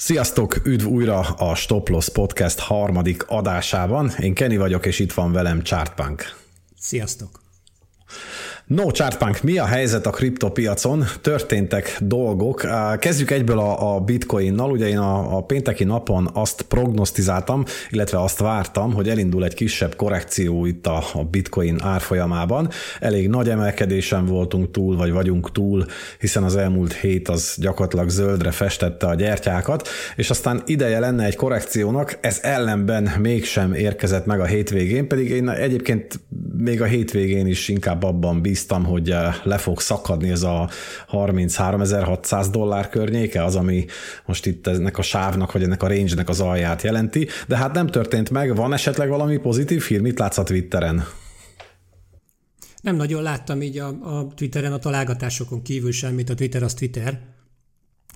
Sziasztok, üdv újra a Stop Loss Podcast harmadik adásában. Én Kenny vagyok, és itt van velem Chartpunk. Sziasztok! No, Chartpunk, mi a helyzet a kriptopiacon? Történtek dolgok. Kezdjük egyből a, a bitcoinnal. Ugye én a, a pénteki napon azt prognosztizáltam, illetve azt vártam, hogy elindul egy kisebb korrekció itt a, a bitcoin árfolyamában. Elég nagy emelkedésen voltunk túl, vagy vagyunk túl, hiszen az elmúlt hét az gyakorlatilag zöldre festette a gyertyákat, és aztán ideje lenne egy korrekciónak, ez ellenben mégsem érkezett meg a hétvégén, pedig én egyébként még a hétvégén is inkább abban bíztam, hogy eh, le fog szakadni ez a 33.600 dollár környéke, az, ami most itt ennek a sávnak, vagy ennek a range-nek az alját jelenti, de hát nem történt meg. Van esetleg valami pozitív hír? Mit látsz a Twitteren? Nem nagyon láttam így a, a Twitteren a találgatásokon kívül semmit, a Twitter az Twitter.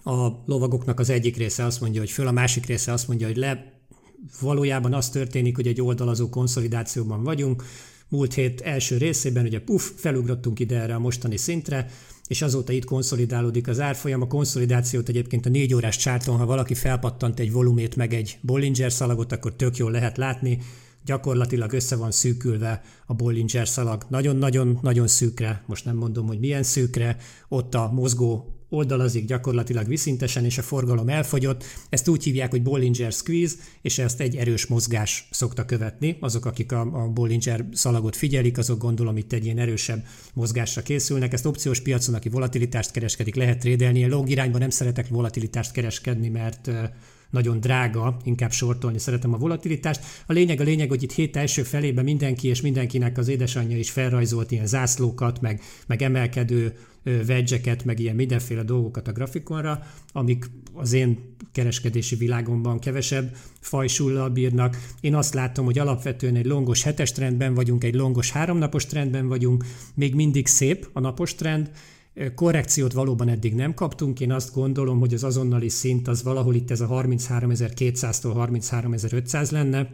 A lovagoknak az egyik része azt mondja, hogy föl, a másik része azt mondja, hogy le. Valójában az történik, hogy egy oldalazó konszolidációban vagyunk, múlt hét első részében, ugye puff, felugrottunk ide erre a mostani szintre, és azóta itt konszolidálódik az árfolyam. A konszolidációt egyébként a négy órás csárton, ha valaki felpattant egy volumét meg egy Bollinger szalagot, akkor tök jól lehet látni, gyakorlatilag össze van szűkülve a Bollinger szalag. Nagyon-nagyon-nagyon szűkre, most nem mondom, hogy milyen szűkre, ott a mozgó oldalazik gyakorlatilag viszintesen, és a forgalom elfogyott. Ezt úgy hívják, hogy Bollinger Squeeze, és ezt egy erős mozgás szokta követni. Azok, akik a, a Bollinger szalagot figyelik, azok gondolom itt egy ilyen erősebb mozgásra készülnek. Ezt opciós piacon, aki volatilitást kereskedik, lehet trédelni. Én long irányban nem szeretek volatilitást kereskedni, mert nagyon drága, inkább sortolni szeretem a volatilitást. A lényeg a lényeg, hogy itt hét első felében mindenki és mindenkinek az édesanyja is felrajzolt ilyen zászlókat, meg, meg emelkedő vegyeket, meg ilyen mindenféle dolgokat a grafikonra, amik az én kereskedési világomban kevesebb fajsullal bírnak. Én azt látom, hogy alapvetően egy longos hetes trendben vagyunk, egy longos háromnapos trendben vagyunk, még mindig szép a napos trend, Korrekciót valóban eddig nem kaptunk, én azt gondolom, hogy az azonnali szint az valahol itt ez a 33.200-tól 33.500 lenne,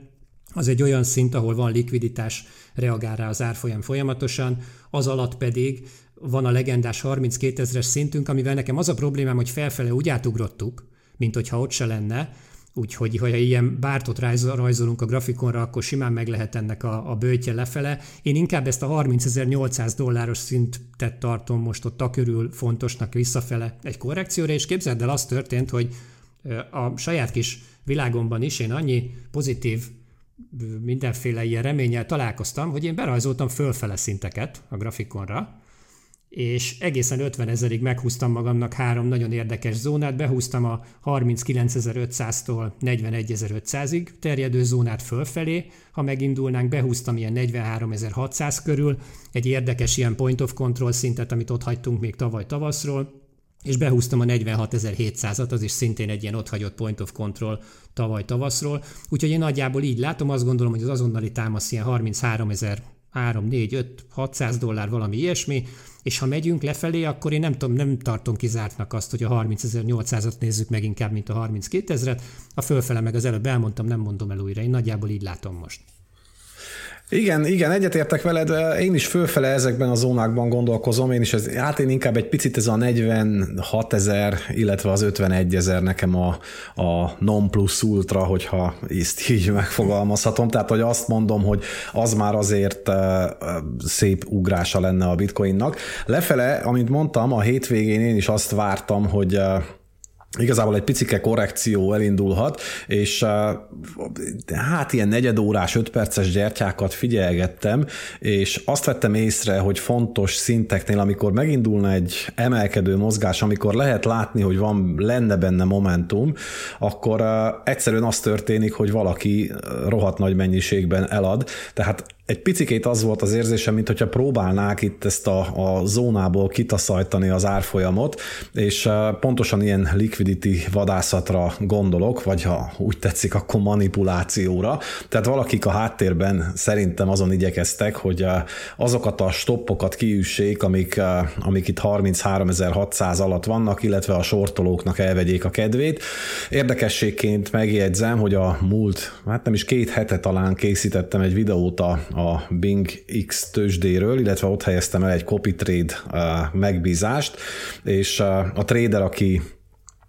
az egy olyan szint, ahol van likviditás, reagál rá az árfolyam folyamatosan, az alatt pedig van a legendás 32 ezeres szintünk, amivel nekem az a problémám, hogy felfele úgy átugrottuk, mint hogyha ott se lenne, Úgyhogy, ha ilyen bártot rajzolunk a grafikonra, akkor simán meg lehet ennek a, a bőtje lefele. Én inkább ezt a 30.800 dolláros szintet tartom most ott a körül fontosnak visszafele egy korrekcióra, és képzeld el, az történt, hogy a saját kis világomban is én annyi pozitív mindenféle ilyen reménnyel találkoztam, hogy én berajzoltam fölfele szinteket a grafikonra, és egészen 50 ezerig meghúztam magamnak három nagyon érdekes zónát, behúztam a 39.500-tól 41.500-ig terjedő zónát fölfelé, ha megindulnánk, behúztam ilyen 43.600 körül, egy érdekes ilyen point of control szintet, amit ott hagytunk még tavaly tavaszról, és behúztam a 46.700-at, az is szintén egy ilyen otthagyott point of control tavaly tavaszról. Úgyhogy én nagyjából így látom, azt gondolom, hogy az azonnali támasz ilyen 33.000 3, 4, 5, 600 dollár, valami ilyesmi, és ha megyünk lefelé, akkor én nem tudom, nem tartom kizártnak azt, hogy a 30.800-at nézzük meg inkább, mint a 32.000-et. A fölfele meg az előbb elmondtam, nem mondom el újra. Én nagyjából így látom most. Igen, igen, egyetértek veled, én is fölfele ezekben a zónákban gondolkozom, én is, ez, hát én inkább egy picit ez a 46 ezer, illetve az 51 ezer nekem a, a non plus ultra, hogyha ezt így megfogalmazhatom, tehát hogy azt mondom, hogy az már azért szép ugrása lenne a bitcoinnak. Lefele, amint mondtam, a hétvégén én is azt vártam, hogy igazából egy picike korrekció elindulhat, és hát ilyen negyedórás, öt perces gyertyákat figyelgettem, és azt vettem észre, hogy fontos szinteknél, amikor megindulna egy emelkedő mozgás, amikor lehet látni, hogy van lenne benne momentum, akkor egyszerűen az történik, hogy valaki rohadt nagy mennyiségben elad, tehát egy picikét az volt az érzésem, mint hogyha próbálnák itt ezt a, a zónából kitaszajtani az árfolyamot, és pontosan ilyen liquidity vadászatra gondolok, vagy ha úgy tetszik, akkor manipulációra. Tehát valakik a háttérben szerintem azon igyekeztek, hogy azokat a stoppokat kiüssék, amik, amik itt 33.600 alatt vannak, illetve a sortolóknak elvegyék a kedvét. Érdekességként megjegyzem, hogy a múlt, hát nem is két hete talán készítettem egy videót a, a Bing X tőzsdéről, illetve ott helyeztem el egy copy trade megbízást, és a trader, aki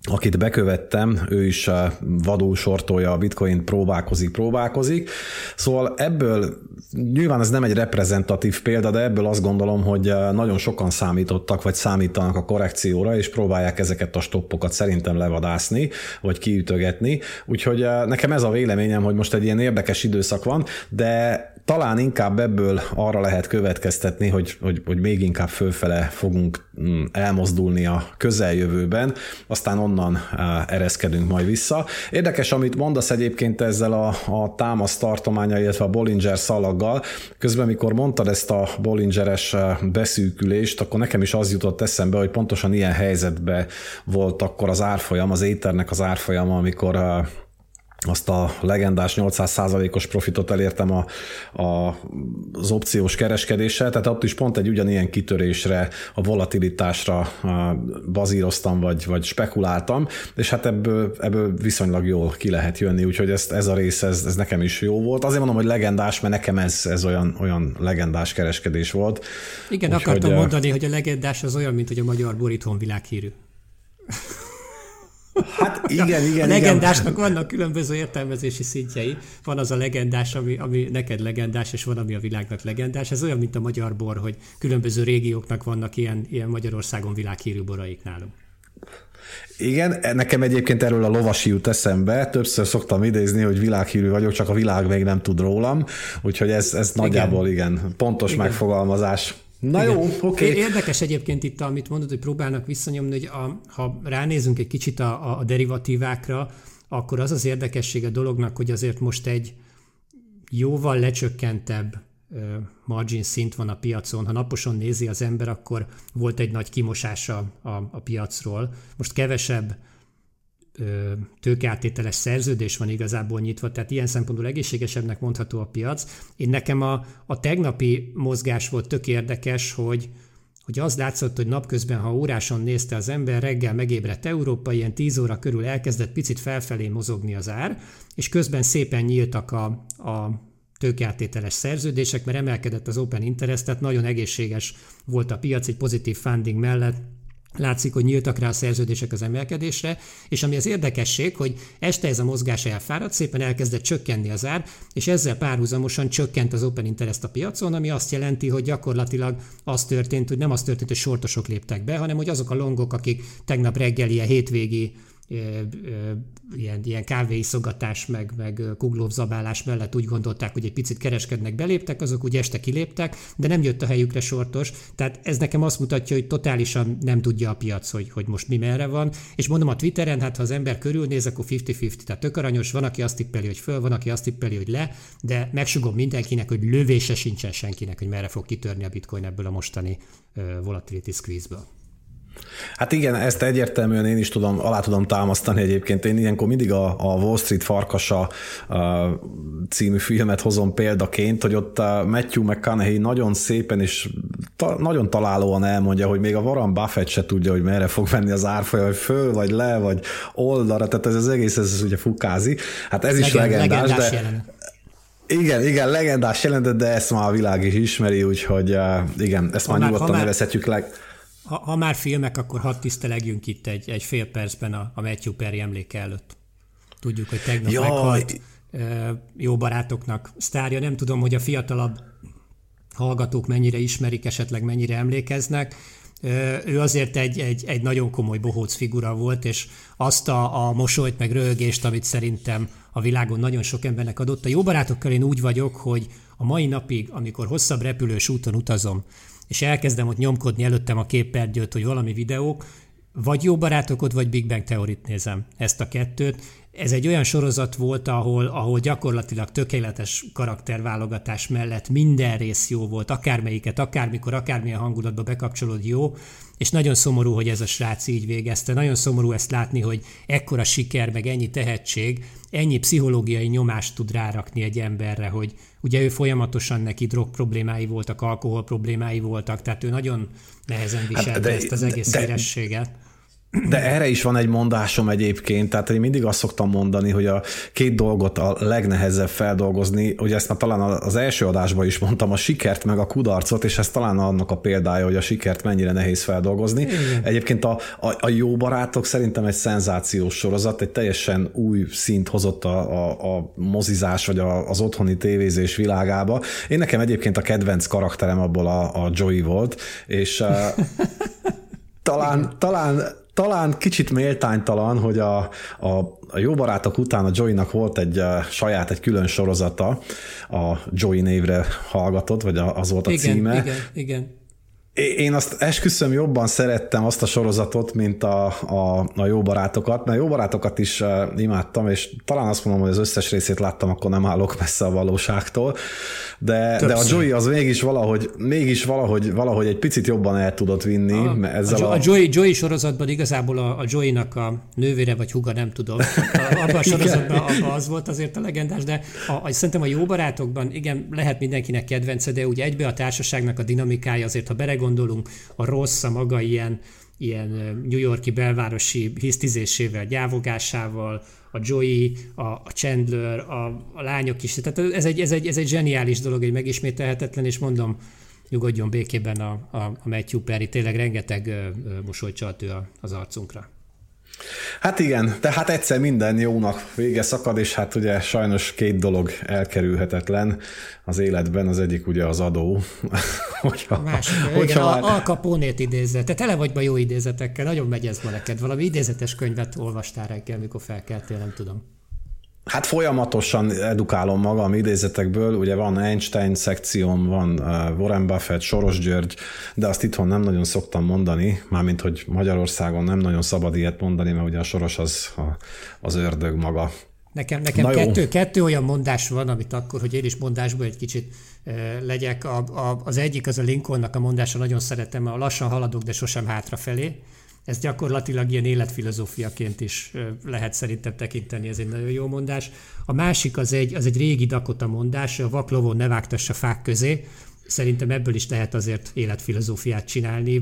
akit bekövettem, ő is eh, vadul sortolja a bitcoin, próbálkozik, próbálkozik. Szóval ebből, nyilván ez nem egy reprezentatív példa, de ebből azt gondolom, hogy nagyon sokan számítottak, vagy számítanak a korrekcióra, és próbálják ezeket a stoppokat szerintem levadászni, vagy kiütögetni. Úgyhogy nekem ez a véleményem, hogy most egy ilyen érdekes időszak van, de talán inkább ebből arra lehet következtetni, hogy, hogy, hogy még inkább fölfele fogunk mm, elmozdulni a közeljövőben, aztán onnan ereszkedünk majd vissza. Érdekes, amit mondasz egyébként ezzel a, a támasz tartománya, illetve a Bollinger szalaggal. Közben, mikor mondtad ezt a Bollingeres beszűkülést, akkor nekem is az jutott eszembe, hogy pontosan ilyen helyzetben volt akkor az árfolyam, az éternek az árfolyama, amikor azt a legendás 800%-os profitot elértem a, a, az opciós kereskedéssel, tehát ott is pont egy ugyanilyen kitörésre, a volatilitásra bazíroztam, vagy, vagy spekuláltam, és hát ebből, ebből viszonylag jól ki lehet jönni, úgyhogy ezt, ez a rész, ez, ez nekem is jó volt. Azért mondom, hogy legendás, mert nekem ez, ez olyan, olyan legendás kereskedés volt. Igen, Úgy, akartam hogy, mondani, hogy a legendás az olyan, mint hogy a magyar borítón világhírű. Hát igen, igen. A legendásnak igen. vannak különböző értelmezési szintjei. Van az a legendás, ami, ami neked legendás, és van, ami a világnak legendás. Ez olyan, mint a magyar bor, hogy különböző régióknak vannak ilyen, ilyen Magyarországon világhírű boraik nálunk. Igen, nekem egyébként erről a lovasi jut eszembe, többször szoktam idézni, hogy világhírű vagyok, csak a világ még nem tud rólam, úgyhogy ez, ez igen. nagyjából igen, pontos igen. megfogalmazás. Na Igen. jó, oké. Okay. Érdekes egyébként itt, amit mondod, hogy próbálnak visszanyomni, hogy a, ha ránézünk egy kicsit a, a derivatívákra, akkor az az érdekesség a dolognak, hogy azért most egy jóval lecsökkentebb margin szint van a piacon. Ha naposan nézi az ember, akkor volt egy nagy kimosása a, a piacról. Most kevesebb tőkeáttételes szerződés van igazából nyitva, tehát ilyen szempontból egészségesebbnek mondható a piac. Én nekem a, a tegnapi mozgás volt tök érdekes, hogy, hogy az látszott, hogy napközben, ha óráson nézte az ember, reggel megébredt Európa, ilyen 10 óra körül elkezdett picit felfelé mozogni az ár, és közben szépen nyíltak a, a tőkeáttételes szerződések, mert emelkedett az open interest, tehát nagyon egészséges volt a piac egy pozitív funding mellett, Látszik, hogy nyíltak rá a szerződések az emelkedésre, és ami az érdekesség, hogy este ez a mozgás elfáradt, szépen elkezdett csökkenni az ár, és ezzel párhuzamosan csökkent az open interest a piacon, ami azt jelenti, hogy gyakorlatilag az történt, hogy nem az történt, hogy sortosok léptek be, hanem hogy azok a longok, akik tegnap reggel ilyen hétvégi ilyen, ilyen kávéiszogatás, meg, meg kuglózabálás mellett úgy gondolták, hogy egy picit kereskednek, beléptek, azok úgy este kiléptek, de nem jött a helyükre sortos. Tehát ez nekem azt mutatja, hogy totálisan nem tudja a piac, hogy, hogy most mi merre van. És mondom a Twitteren, hát ha az ember körülnéz, akkor 50-50, tehát tök aranyos, van, aki azt tippeli, hogy föl, van, aki azt tippeli, hogy le, de megsugom mindenkinek, hogy lövése sincsen senkinek, hogy merre fog kitörni a bitcoin ebből a mostani volatility squeeze-ből. Hát igen, ezt egyértelműen én is tudom, alá tudom támasztani egyébként. Én ilyenkor mindig a, a Wall Street farkasa a című filmet hozom példaként, hogy ott Matthew McConaughey nagyon szépen és ta, nagyon találóan elmondja, hogy még a Warren Buffett se tudja, hogy merre fog venni az árfolyam, hogy föl, vagy le, vagy oldalra, tehát ez az egész, ez ugye fukázi. Hát ez is Legend, legendás, legendás de... Jelenet. Igen, igen, legendás jelenet, de ezt már a világ is ismeri, úgyhogy igen, ezt már nyugodtan nevezhetjük leg ha, ha már filmek, akkor hadd tisztelegjünk itt egy, egy fél percben a, a Matthew Perry emléke előtt. Tudjuk, hogy tegnap Jaj. meghalt jó barátoknak sztárja. Nem tudom, hogy a fiatalabb hallgatók mennyire ismerik, esetleg mennyire emlékeznek. Ő azért egy, egy, egy nagyon komoly bohóc figura volt, és azt a, a mosolyt meg röhögést, amit szerintem a világon nagyon sok embernek adott. A jó barátokkal én úgy vagyok, hogy a mai napig, amikor hosszabb repülős úton utazom, és elkezdem ott nyomkodni előttem a képernyőt, hogy valami videók, vagy jó barátokot, vagy Big Bang Theorit nézem, ezt a kettőt. Ez egy olyan sorozat volt, ahol, ahol gyakorlatilag tökéletes karakterválogatás mellett minden rész jó volt, akármelyiket, akármikor, akármilyen hangulatba bekapcsolod jó, és nagyon szomorú, hogy ez a srác így végezte. Nagyon szomorú ezt látni, hogy ekkora siker, meg ennyi tehetség, ennyi pszichológiai nyomást tud rárakni egy emberre, hogy ugye ő folyamatosan neki drog problémái voltak, alkohol problémái voltak, tehát ő nagyon nehezen hát viselte hát de, ezt az egész de, hírességet. De erre is van egy mondásom egyébként, tehát én mindig azt szoktam mondani, hogy a két dolgot a legnehezebb feldolgozni, hogy ezt már talán az első adásban is mondtam, a sikert meg a kudarcot, és ez talán annak a példája, hogy a sikert mennyire nehéz feldolgozni. Igen. Egyébként a, a, a Jó Barátok szerintem egy szenzációs sorozat, egy teljesen új szint hozott a, a, a mozizás, vagy a, az otthoni tévézés világába. Én nekem egyébként a kedvenc karakterem abból a, a Joey volt, és talán, talán talán kicsit méltánytalan, hogy a, a, a jó barátok után a Joey-nak volt egy a, saját, egy külön sorozata, a Joey névre hallgatott, vagy az volt a igen, címe. Igen, igen. Én azt esküszöm jobban szerettem azt a sorozatot, mint a, a, a jó barátokat, mert jó barátokat is uh, imádtam, és talán azt mondom, hogy az összes részét láttam, akkor nem állok messze a valóságtól, de, de a Joey az mégis valahogy, mégis valahogy, valahogy egy picit jobban el tudott vinni. A, ezzel a, a, a Joey, Joey sorozatban igazából a, a Joey-nak a nővére vagy huga, nem tudom. Abban a sorozatban abban az volt azért a legendás, de a, a, szerintem a jó barátokban, igen, lehet mindenkinek kedvence, de ugye egybe a társaságnak a dinamikája azért, ha belegondolunk, a rossz, a maga ilyen, ilyen New Yorki belvárosi hisztizésével, gyávogásával, a Joey, a, a Chandler, a, a lányok is. Tehát ez egy, ez, egy, ez egy zseniális dolog, egy megismételhetetlen, és mondom, nyugodjon békében a, a, a Matthew Perry, tényleg rengeteg mosolyt csalt ő az arcunkra. Hát igen, tehát egyszer minden jónak vége szakad, és hát ugye sajnos két dolog elkerülhetetlen az életben, az egyik ugye az adó. hogyha, a másik, hogyha igen, már... Al Capone-t idézett. Te tele vagy ma jó idézetekkel, nagyon megy ez ma neked. Valami idézetes könyvet olvastál reggel, mikor felkeltél, nem tudom. Hát folyamatosan edukálom magam idézetekből, ugye van Einstein szekcióm, van uh, Warren Buffett, Soros György, de azt itthon nem nagyon szoktam mondani, mármint, hogy Magyarországon nem nagyon szabad ilyet mondani, mert ugye a Soros az az ördög maga. Nekem, nekem kettő, kettő olyan mondás van, amit akkor, hogy én is mondásból egy kicsit uh, legyek. A, a, az egyik az a Lincolnnak a mondása, nagyon szeretem, a lassan haladok, de sosem hátrafelé ez gyakorlatilag ilyen életfilozófiaként is lehet szerintem tekinteni, ez egy nagyon jó mondás. A másik az egy, az egy régi Dakota mondás, a vaklovon ne vágtassa fák közé. Szerintem ebből is lehet azért életfilozófiát csinálni,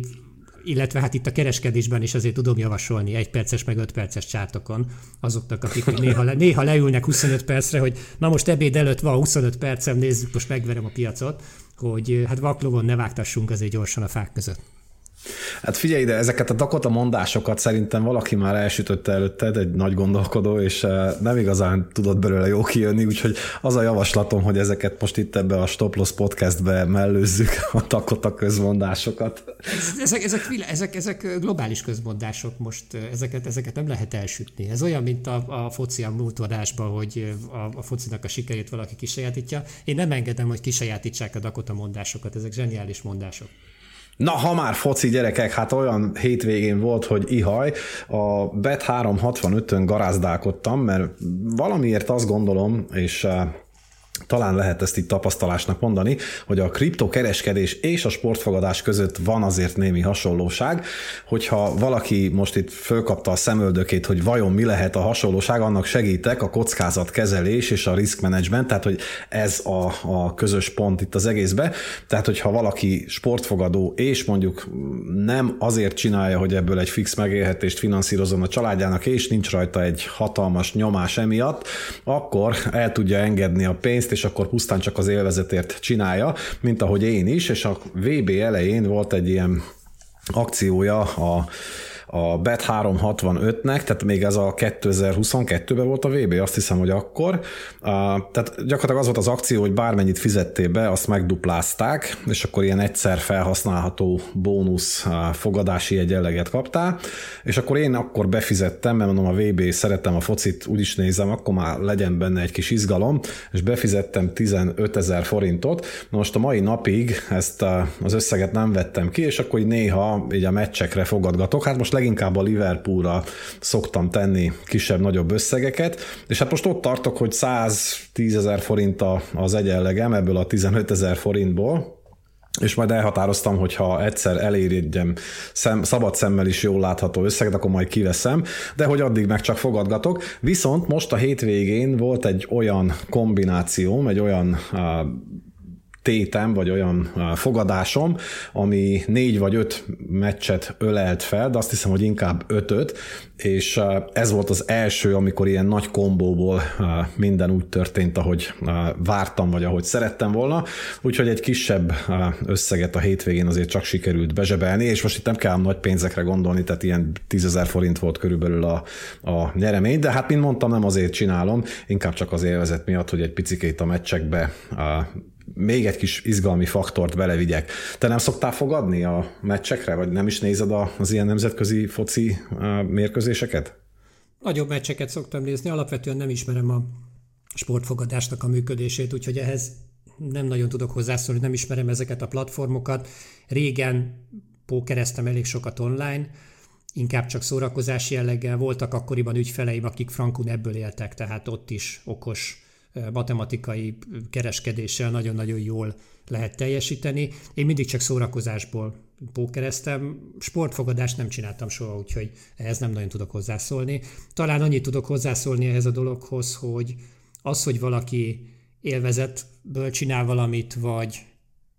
illetve hát itt a kereskedésben is azért tudom javasolni egy perces meg öt perces csártokon azoknak, akik néha, le, néha leülnek 25 percre, hogy na most ebéd előtt van 25 percem, nézzük, most megverem a piacot, hogy hát vaklovon ne vágtassunk azért gyorsan a fák között. Hát figyelj ide, ezeket a Dakota mondásokat szerintem valaki már elsütötte előtted, egy nagy gondolkodó, és eh, nem igazán tudott belőle jó kijönni, úgyhogy az a javaslatom, hogy ezeket most itt ebbe a Stop Loss podcastbe mellőzzük, a Dakota közmondásokat. Ezek, ezek, ezek, ezek globális közmondások most, eh, ezeket, ezeket nem lehet elsütni. Ez olyan, mint a, a foci a múltadásban, hogy eh, a, a focinak a sikerét valaki kisajátítja. Én nem engedem, hogy kisajátítsák a Dakota mondásokat, ezek zseniális mondások. Na, ha már foci gyerekek, hát olyan hétvégén volt, hogy ihaj, a Bet 365-ön garázdálkodtam, mert valamiért azt gondolom, és eh, talán lehet ezt itt tapasztalásnak mondani, hogy a kriptokereskedés és a sportfogadás között van azért némi hasonlóság, hogyha valaki most itt fölkapta a szemöldökét, hogy vajon mi lehet a hasonlóság, annak segítek a kockázatkezelés és a risk management, tehát hogy ez a, a közös pont itt az egészbe, tehát hogyha valaki sportfogadó és mondjuk nem azért csinálja, hogy ebből egy fix megélhetést finanszírozom a családjának, és nincs rajta egy hatalmas nyomás emiatt, akkor el tudja engedni a pénzt, pénzt, és akkor pusztán csak az élvezetért csinálja, mint ahogy én is, és a VB elején volt egy ilyen akciója a a Bet 365-nek, tehát még ez a 2022-ben volt a VB, azt hiszem, hogy akkor. Tehát gyakorlatilag az volt az akció, hogy bármennyit fizettél be, azt megduplázták, és akkor ilyen egyszer felhasználható bónusz fogadási egyenleget kaptál, és akkor én akkor befizettem, mert mondom a VB szeretem a focit, úgyis nézem, akkor már legyen benne egy kis izgalom, és befizettem 15 ezer forintot. Na most a mai napig ezt az összeget nem vettem ki, és akkor így néha így a meccsekre fogadgatok. Hát most leginkább a Liverpoolra szoktam tenni kisebb-nagyobb összegeket, és hát most ott tartok, hogy 110 ezer forint az egyenlegem ebből a 15 ezer forintból, és majd elhatároztam, hogy ha egyszer elérjem szem, szabad szemmel is jól látható összeget, akkor majd kiveszem, de hogy addig meg csak fogadgatok. Viszont most a hétvégén volt egy olyan kombinációm, egy olyan tétem, vagy olyan fogadásom, ami négy vagy öt meccset ölelt fel, de azt hiszem, hogy inkább ötöt, és ez volt az első, amikor ilyen nagy kombóból minden úgy történt, ahogy vártam, vagy ahogy szerettem volna, úgyhogy egy kisebb összeget a hétvégén azért csak sikerült bezsebelni, és most itt nem kell nagy pénzekre gondolni, tehát ilyen 10 forint volt körülbelül a, a nyeremény, de hát mint mondtam, nem azért csinálom, inkább csak az élvezet miatt, hogy egy picikét a meccsekbe még egy kis izgalmi faktort belevigyek. Te nem szoktál fogadni a meccsekre, vagy nem is nézed az ilyen nemzetközi foci mérkőzéseket? Nagyobb meccseket szoktam nézni, alapvetően nem ismerem a sportfogadásnak a működését, úgyhogy ehhez nem nagyon tudok hozzászólni, nem ismerem ezeket a platformokat. Régen pókereztem elég sokat online, inkább csak szórakozási jelleggel voltak akkoriban ügyfeleim, akik frankun ebből éltek, tehát ott is okos matematikai kereskedéssel nagyon-nagyon jól lehet teljesíteni. Én mindig csak szórakozásból pókereztem, sportfogadást nem csináltam soha, úgyhogy ehhez nem nagyon tudok hozzászólni. Talán annyit tudok hozzászólni ehhez a dologhoz, hogy az, hogy valaki élvezetből csinál valamit, vagy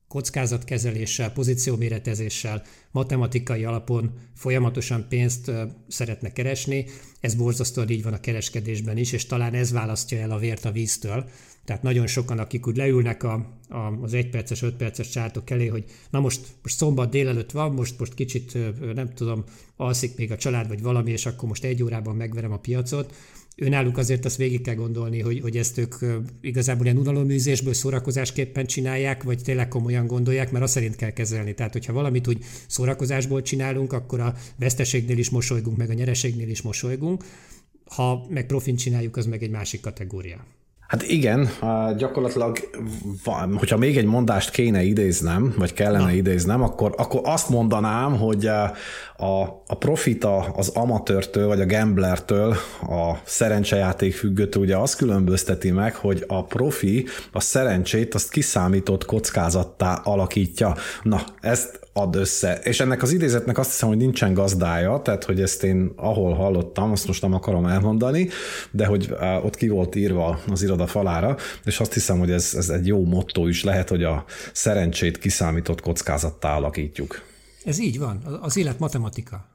kockázatkezeléssel, pozícióméretezéssel, matematikai alapon folyamatosan pénzt szeretne keresni. Ez borzasztóan így van a kereskedésben is, és talán ez választja el a vért a víztől. Tehát nagyon sokan, akik úgy leülnek a, a, az egyperces, ötperces csártok elé, hogy na most, most szombat délelőtt van, most, most kicsit nem tudom, alszik még a család vagy valami, és akkor most egy órában megverem a piacot, Önálluk azért azt végig kell gondolni, hogy, hogy ezt ők igazából ilyen unaloműzésből szórakozásképpen csinálják, vagy tényleg komolyan gondolják, mert azt szerint kell kezelni. Tehát, hogyha valamit úgy szórakozásból csinálunk, akkor a veszteségnél is mosolygunk, meg a nyereségnél is mosolygunk. Ha meg profint csináljuk, az meg egy másik kategória. Hát igen, gyakorlatilag, hogyha még egy mondást kéne idéznem, vagy kellene Na. idéznem, akkor, akkor azt mondanám, hogy a, a profita az amatőrtől, vagy a gamblertől, a szerencsejáték függőtől ugye azt különbözteti meg, hogy a profi a szerencsét azt kiszámított kockázattá alakítja. Na, ezt ad össze. És ennek az idézetnek azt hiszem, hogy nincsen gazdája, tehát hogy ezt én ahol hallottam, azt most nem akarom elmondani, de hogy ott ki volt írva az iroda falára, és azt hiszem, hogy ez, ez egy jó motto is lehet, hogy a szerencsét kiszámított kockázattá alakítjuk. Ez így van, az élet matematika.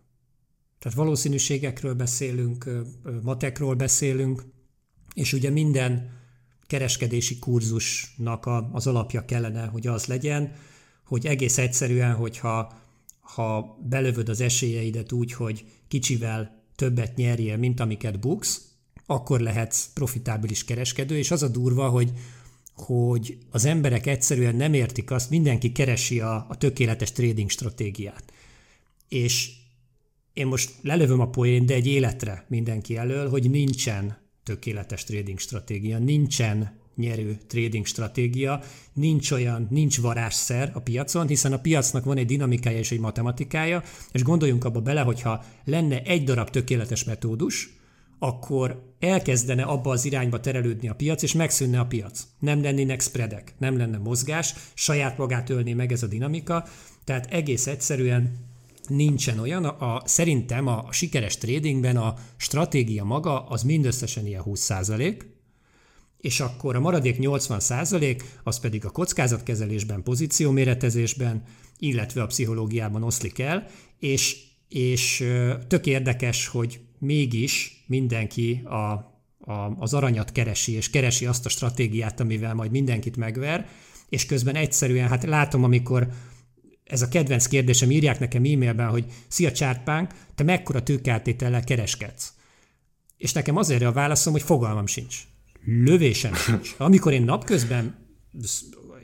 Tehát valószínűségekről beszélünk, matekról beszélünk, és ugye minden kereskedési kurzusnak az alapja kellene, hogy az legyen, hogy egész egyszerűen, hogyha ha belövöd az esélyeidet úgy, hogy kicsivel többet nyerjél, mint amiket buksz, akkor lehetsz profitábilis kereskedő, és az a durva, hogy, hogy az emberek egyszerűen nem értik azt, mindenki keresi a, a tökéletes trading stratégiát. És én most lelövöm a poén, de egy életre mindenki elől, hogy nincsen tökéletes trading stratégia, nincsen nyerő trading stratégia, nincs olyan, nincs varázsszer a piacon, hiszen a piacnak van egy dinamikája és egy matematikája, és gondoljunk abba bele, hogyha lenne egy darab tökéletes metódus, akkor elkezdene abba az irányba terelődni a piac, és megszűnne a piac. Nem lennének spreadek, nem lenne mozgás, saját magát ölné meg ez a dinamika, tehát egész egyszerűen nincsen olyan. A, a, szerintem a, sikeres tradingben a stratégia maga az mindösszesen ilyen 20 és akkor a maradék 80% az pedig a kockázatkezelésben, pozícióméretezésben, illetve a pszichológiában oszlik el, és, és tök érdekes, hogy mégis mindenki a, a, az aranyat keresi, és keresi azt a stratégiát, amivel majd mindenkit megver, és közben egyszerűen, hát látom, amikor ez a kedvenc kérdésem, írják nekem e-mailben, hogy szia csárpánk, te mekkora tőkeáttétellel kereskedsz? És nekem azért a válaszom, hogy fogalmam sincs lövésem sincs. Amikor én napközben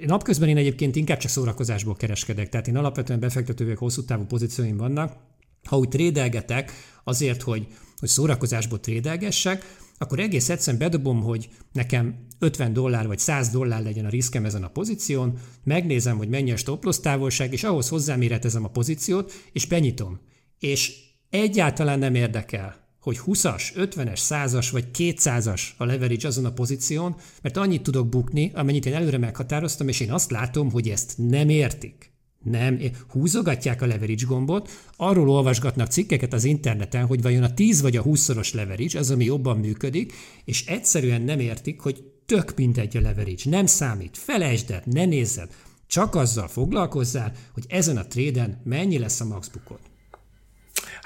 napközben én egyébként inkább csak szórakozásból kereskedek, tehát én alapvetően befektetővek hosszú távú pozícióim vannak. Ha úgy trédelgetek azért, hogy, hogy szórakozásból trédelgessek, akkor egész egyszerűen bedobom, hogy nekem 50 dollár vagy 100 dollár legyen a riszkem ezen a pozíción, megnézem, hogy mennyi a stop távolság, és ahhoz hozzáméretezem a pozíciót, és benyitom. És egyáltalán nem érdekel, hogy 20-as, 50-es, 100-as vagy 200-as a leverage azon a pozíción, mert annyit tudok bukni, amennyit én előre meghatároztam, és én azt látom, hogy ezt nem értik. Nem, húzogatják a leverage gombot, arról olvasgatnak cikkeket az interneten, hogy vajon a 10 vagy a 20-szoros leverage az, ami jobban működik, és egyszerűen nem értik, hogy tök mindegy a leverage, nem számít, felejtsd el, ne nézzed, csak azzal foglalkozzál, hogy ezen a tréden mennyi lesz a maxbukod.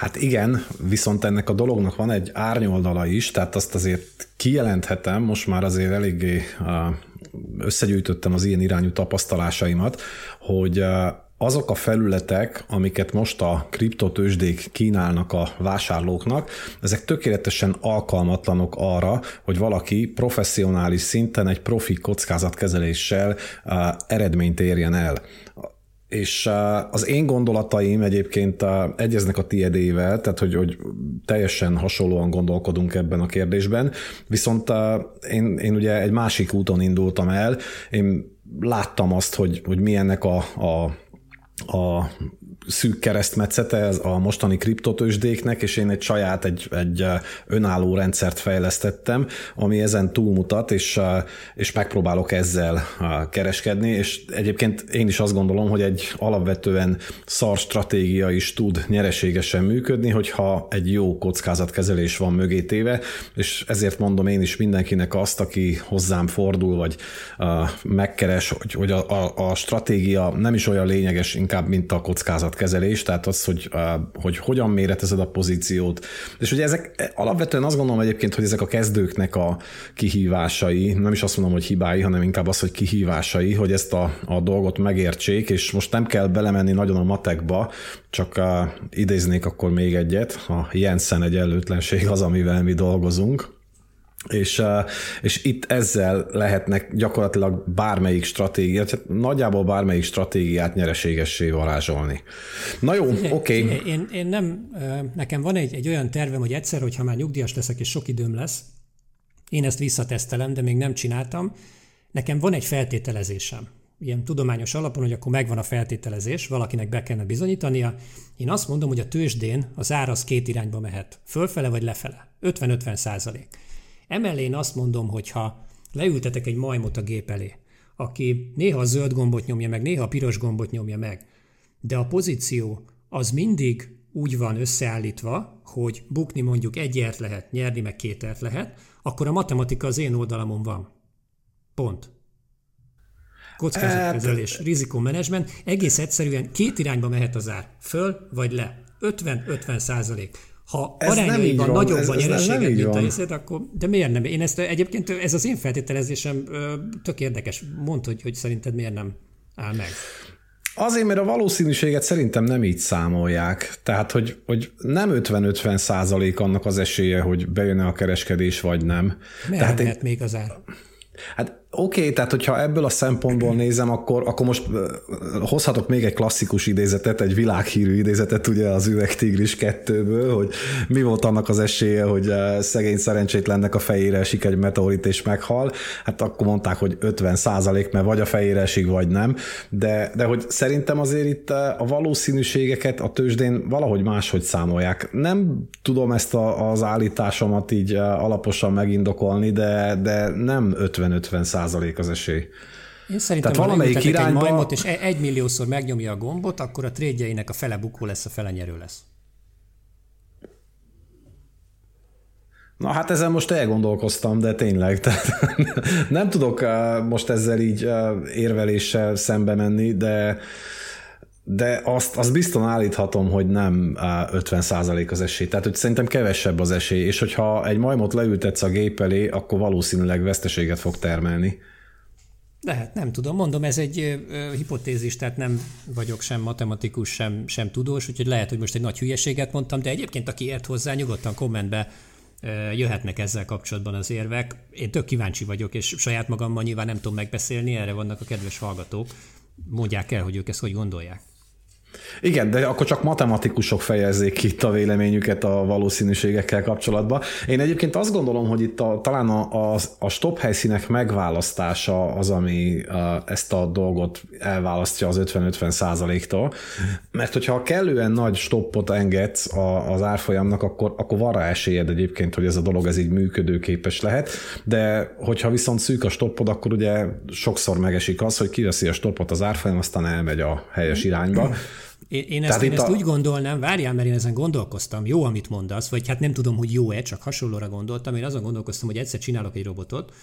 Hát igen, viszont ennek a dolognak van egy árnyoldala is, tehát azt azért kijelenthetem, most már azért eléggé összegyűjtöttem az ilyen irányú tapasztalásaimat, hogy azok a felületek, amiket most a kriptotősdék kínálnak a vásárlóknak, ezek tökéletesen alkalmatlanok arra, hogy valaki professzionális szinten egy profi kockázatkezeléssel eredményt érjen el és az én gondolataim egyébként egyeznek a tiedével, tehát hogy, hogy teljesen hasonlóan gondolkodunk ebben a kérdésben, viszont én, én ugye egy másik úton indultam el, én láttam azt, hogy, hogy milyennek a, a a szűk keresztmetszete ez a mostani kriptotősdéknek, és én egy saját, egy, egy önálló rendszert fejlesztettem, ami ezen túlmutat, és, és megpróbálok ezzel kereskedni, és egyébként én is azt gondolom, hogy egy alapvetően szar stratégia is tud nyereségesen működni, hogyha egy jó kockázatkezelés van mögé téve, és ezért mondom én is mindenkinek azt, aki hozzám fordul, vagy megkeres, hogy, hogy a, a, a stratégia nem is olyan lényeges inkább, mint a kockázatkezelés, tehát az, hogy, hogy hogyan méretezed a pozíciót. És ugye ezek alapvetően azt gondolom egyébként, hogy ezek a kezdőknek a kihívásai, nem is azt mondom, hogy hibái, hanem inkább az, hogy kihívásai, hogy ezt a, a dolgot megértsék, és most nem kell belemenni nagyon a matekba, csak idéznék akkor még egyet, a Jensen egyenlőtlenség az, amivel mi dolgozunk, és, és itt ezzel lehetnek gyakorlatilag bármelyik stratégiát, tehát nagyjából bármelyik stratégiát nyereségessé varázsolni. Na jó, oké. Okay. Én, én nem, nekem van egy, egy olyan tervem, hogy egyszer, hogyha már nyugdíjas leszek és sok időm lesz, én ezt visszatesztelem, de még nem csináltam, nekem van egy feltételezésem ilyen tudományos alapon, hogy akkor megvan a feltételezés, valakinek be kellene bizonyítania. Én azt mondom, hogy a tőzsdén az ár az két irányba mehet, fölfele vagy lefele, 50-50 százalék. Emellé én azt mondom, hogy ha leültetek egy majmot a gép elé, aki néha a zöld gombot nyomja meg, néha a piros gombot nyomja meg, de a pozíció az mindig úgy van összeállítva, hogy bukni mondjuk egyért lehet, nyerni meg kétért lehet, akkor a matematika az én oldalamon van. Pont. Kockázatkezelés, hát... rizikómenedzsment, egész egyszerűen két irányba mehet az ár, föl vagy le. 50-50 százalék. Ha ez arányaiban nagyobb ez, a nyereséged, mint a részed, akkor de miért nem? Én ezt egyébként ez az én feltételezésem tök érdekes. Mondd, hogy, hogy szerinted miért nem áll meg. Azért, mert a valószínűséget szerintem nem így számolják. Tehát, hogy, hogy nem 50-50 százalék annak az esélye, hogy bejön a kereskedés, vagy nem. Miért Tehát nem én... még az ár? Hát Oké, okay, tehát hogyha ebből a szempontból nézem, akkor, akkor most hozhatok még egy klasszikus idézetet, egy világhírű idézetet ugye az Üvegtigris kettőből, hogy mi volt annak az esélye, hogy szegény szerencsétlennek a fejére esik egy meteorit és meghal. Hát akkor mondták, hogy 50 százalék, mert vagy a fejére esik, vagy nem. De, de hogy szerintem azért itt a valószínűségeket a tőzsdén valahogy máshogy számolják. Nem tudom ezt a, az állításomat így alaposan megindokolni, de, de nem 50-50 százalék az esély. Én szerintem, Tehát valamelyik irányba... egy majmot, és e- egy milliószor megnyomja a gombot, akkor a trédjeinek a fele bukó lesz, a fele nyerő lesz. Na hát ezen most elgondolkoztam, de tényleg, tehát nem tudok most ezzel így érveléssel szembe menni, de de azt, azt biztosan állíthatom, hogy nem 50% az esély. Tehát, hogy szerintem kevesebb az esély, és hogyha egy majmot leültetsz a gép elé, akkor valószínűleg veszteséget fog termelni. Lehet, nem tudom. Mondom, ez egy ö, hipotézis, tehát nem vagyok sem matematikus, sem, sem tudós, úgyhogy lehet, hogy most egy nagy hülyeséget mondtam, de egyébként aki ért hozzá, nyugodtan kommentbe ö, jöhetnek ezzel kapcsolatban az érvek. Én tök kíváncsi vagyok, és saját magammal nyilván nem tudom megbeszélni, erre vannak a kedves hallgatók. Mondják el, hogy ők ezt hogy gondolják. Igen, de akkor csak matematikusok fejezzék itt a véleményüket a valószínűségekkel kapcsolatban. Én egyébként azt gondolom, hogy itt a, talán a, a, a stop helyszínek megválasztása az, ami a, ezt a dolgot elválasztja az 50-50 százaléktól, mert hogyha kellően nagy stoppot engedsz a, az árfolyamnak, akkor, akkor van rá esélyed egyébként, hogy ez a dolog ez így működőképes lehet, de hogyha viszont szűk a stoppod, akkor ugye sokszor megesik az, hogy kiveszi a stoppot az árfolyam, aztán elmegy a helyes irányba. Én, én ezt, én ezt a... úgy gondolnám, várjál, mert én ezen gondolkoztam, jó, amit mondasz, vagy hát nem tudom, hogy jó-e, csak hasonlóra gondoltam. Én azon gondolkoztam, hogy egyszer csinálok egy robotot,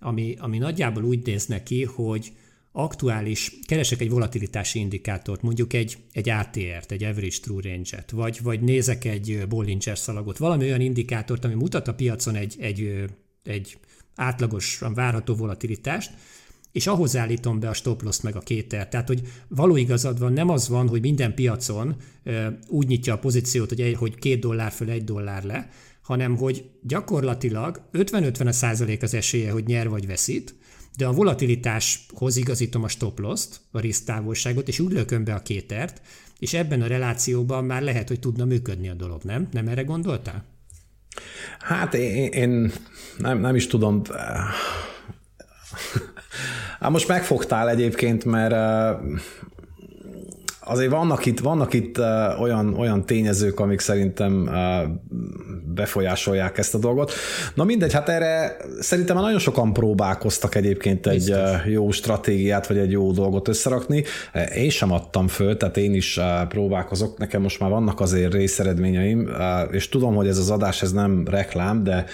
ami, ami nagyjából úgy néz neki, hogy aktuális, keresek egy volatilitási indikátort, mondjuk egy, egy ATR-t, egy Average True Range-et, vagy, vagy nézek egy Bollinger szalagot, valami olyan indikátort, ami mutat a piacon egy, egy, egy átlagosan várható volatilitást, és ahhoz állítom be a stop loss meg a kéter. Tehát, hogy való igazad van, nem az van, hogy minden piacon úgy nyitja a pozíciót, hogy, egy, hogy két dollár föl, egy dollár le, hanem hogy gyakorlatilag 50-50 százalék az esélye, hogy nyer vagy veszít, de a volatilitáshoz igazítom a stop loss-t, a risztávolságot, és úgy lököm be a kétert, és ebben a relációban már lehet, hogy tudna működni a dolog, nem? Nem erre gondoltál? Hát én, én nem, nem is tudom. Hát most megfogtál egyébként, mert azért vannak itt, vannak itt olyan, olyan tényezők, amik szerintem befolyásolják ezt a dolgot. Na mindegy, hát erre szerintem már nagyon sokan próbálkoztak egyébként egy Biztos. jó stratégiát, vagy egy jó dolgot összerakni. Én sem adtam föl, tehát én is próbálkozok. Nekem most már vannak azért részeredményeim, és tudom, hogy ez az adás ez nem reklám, de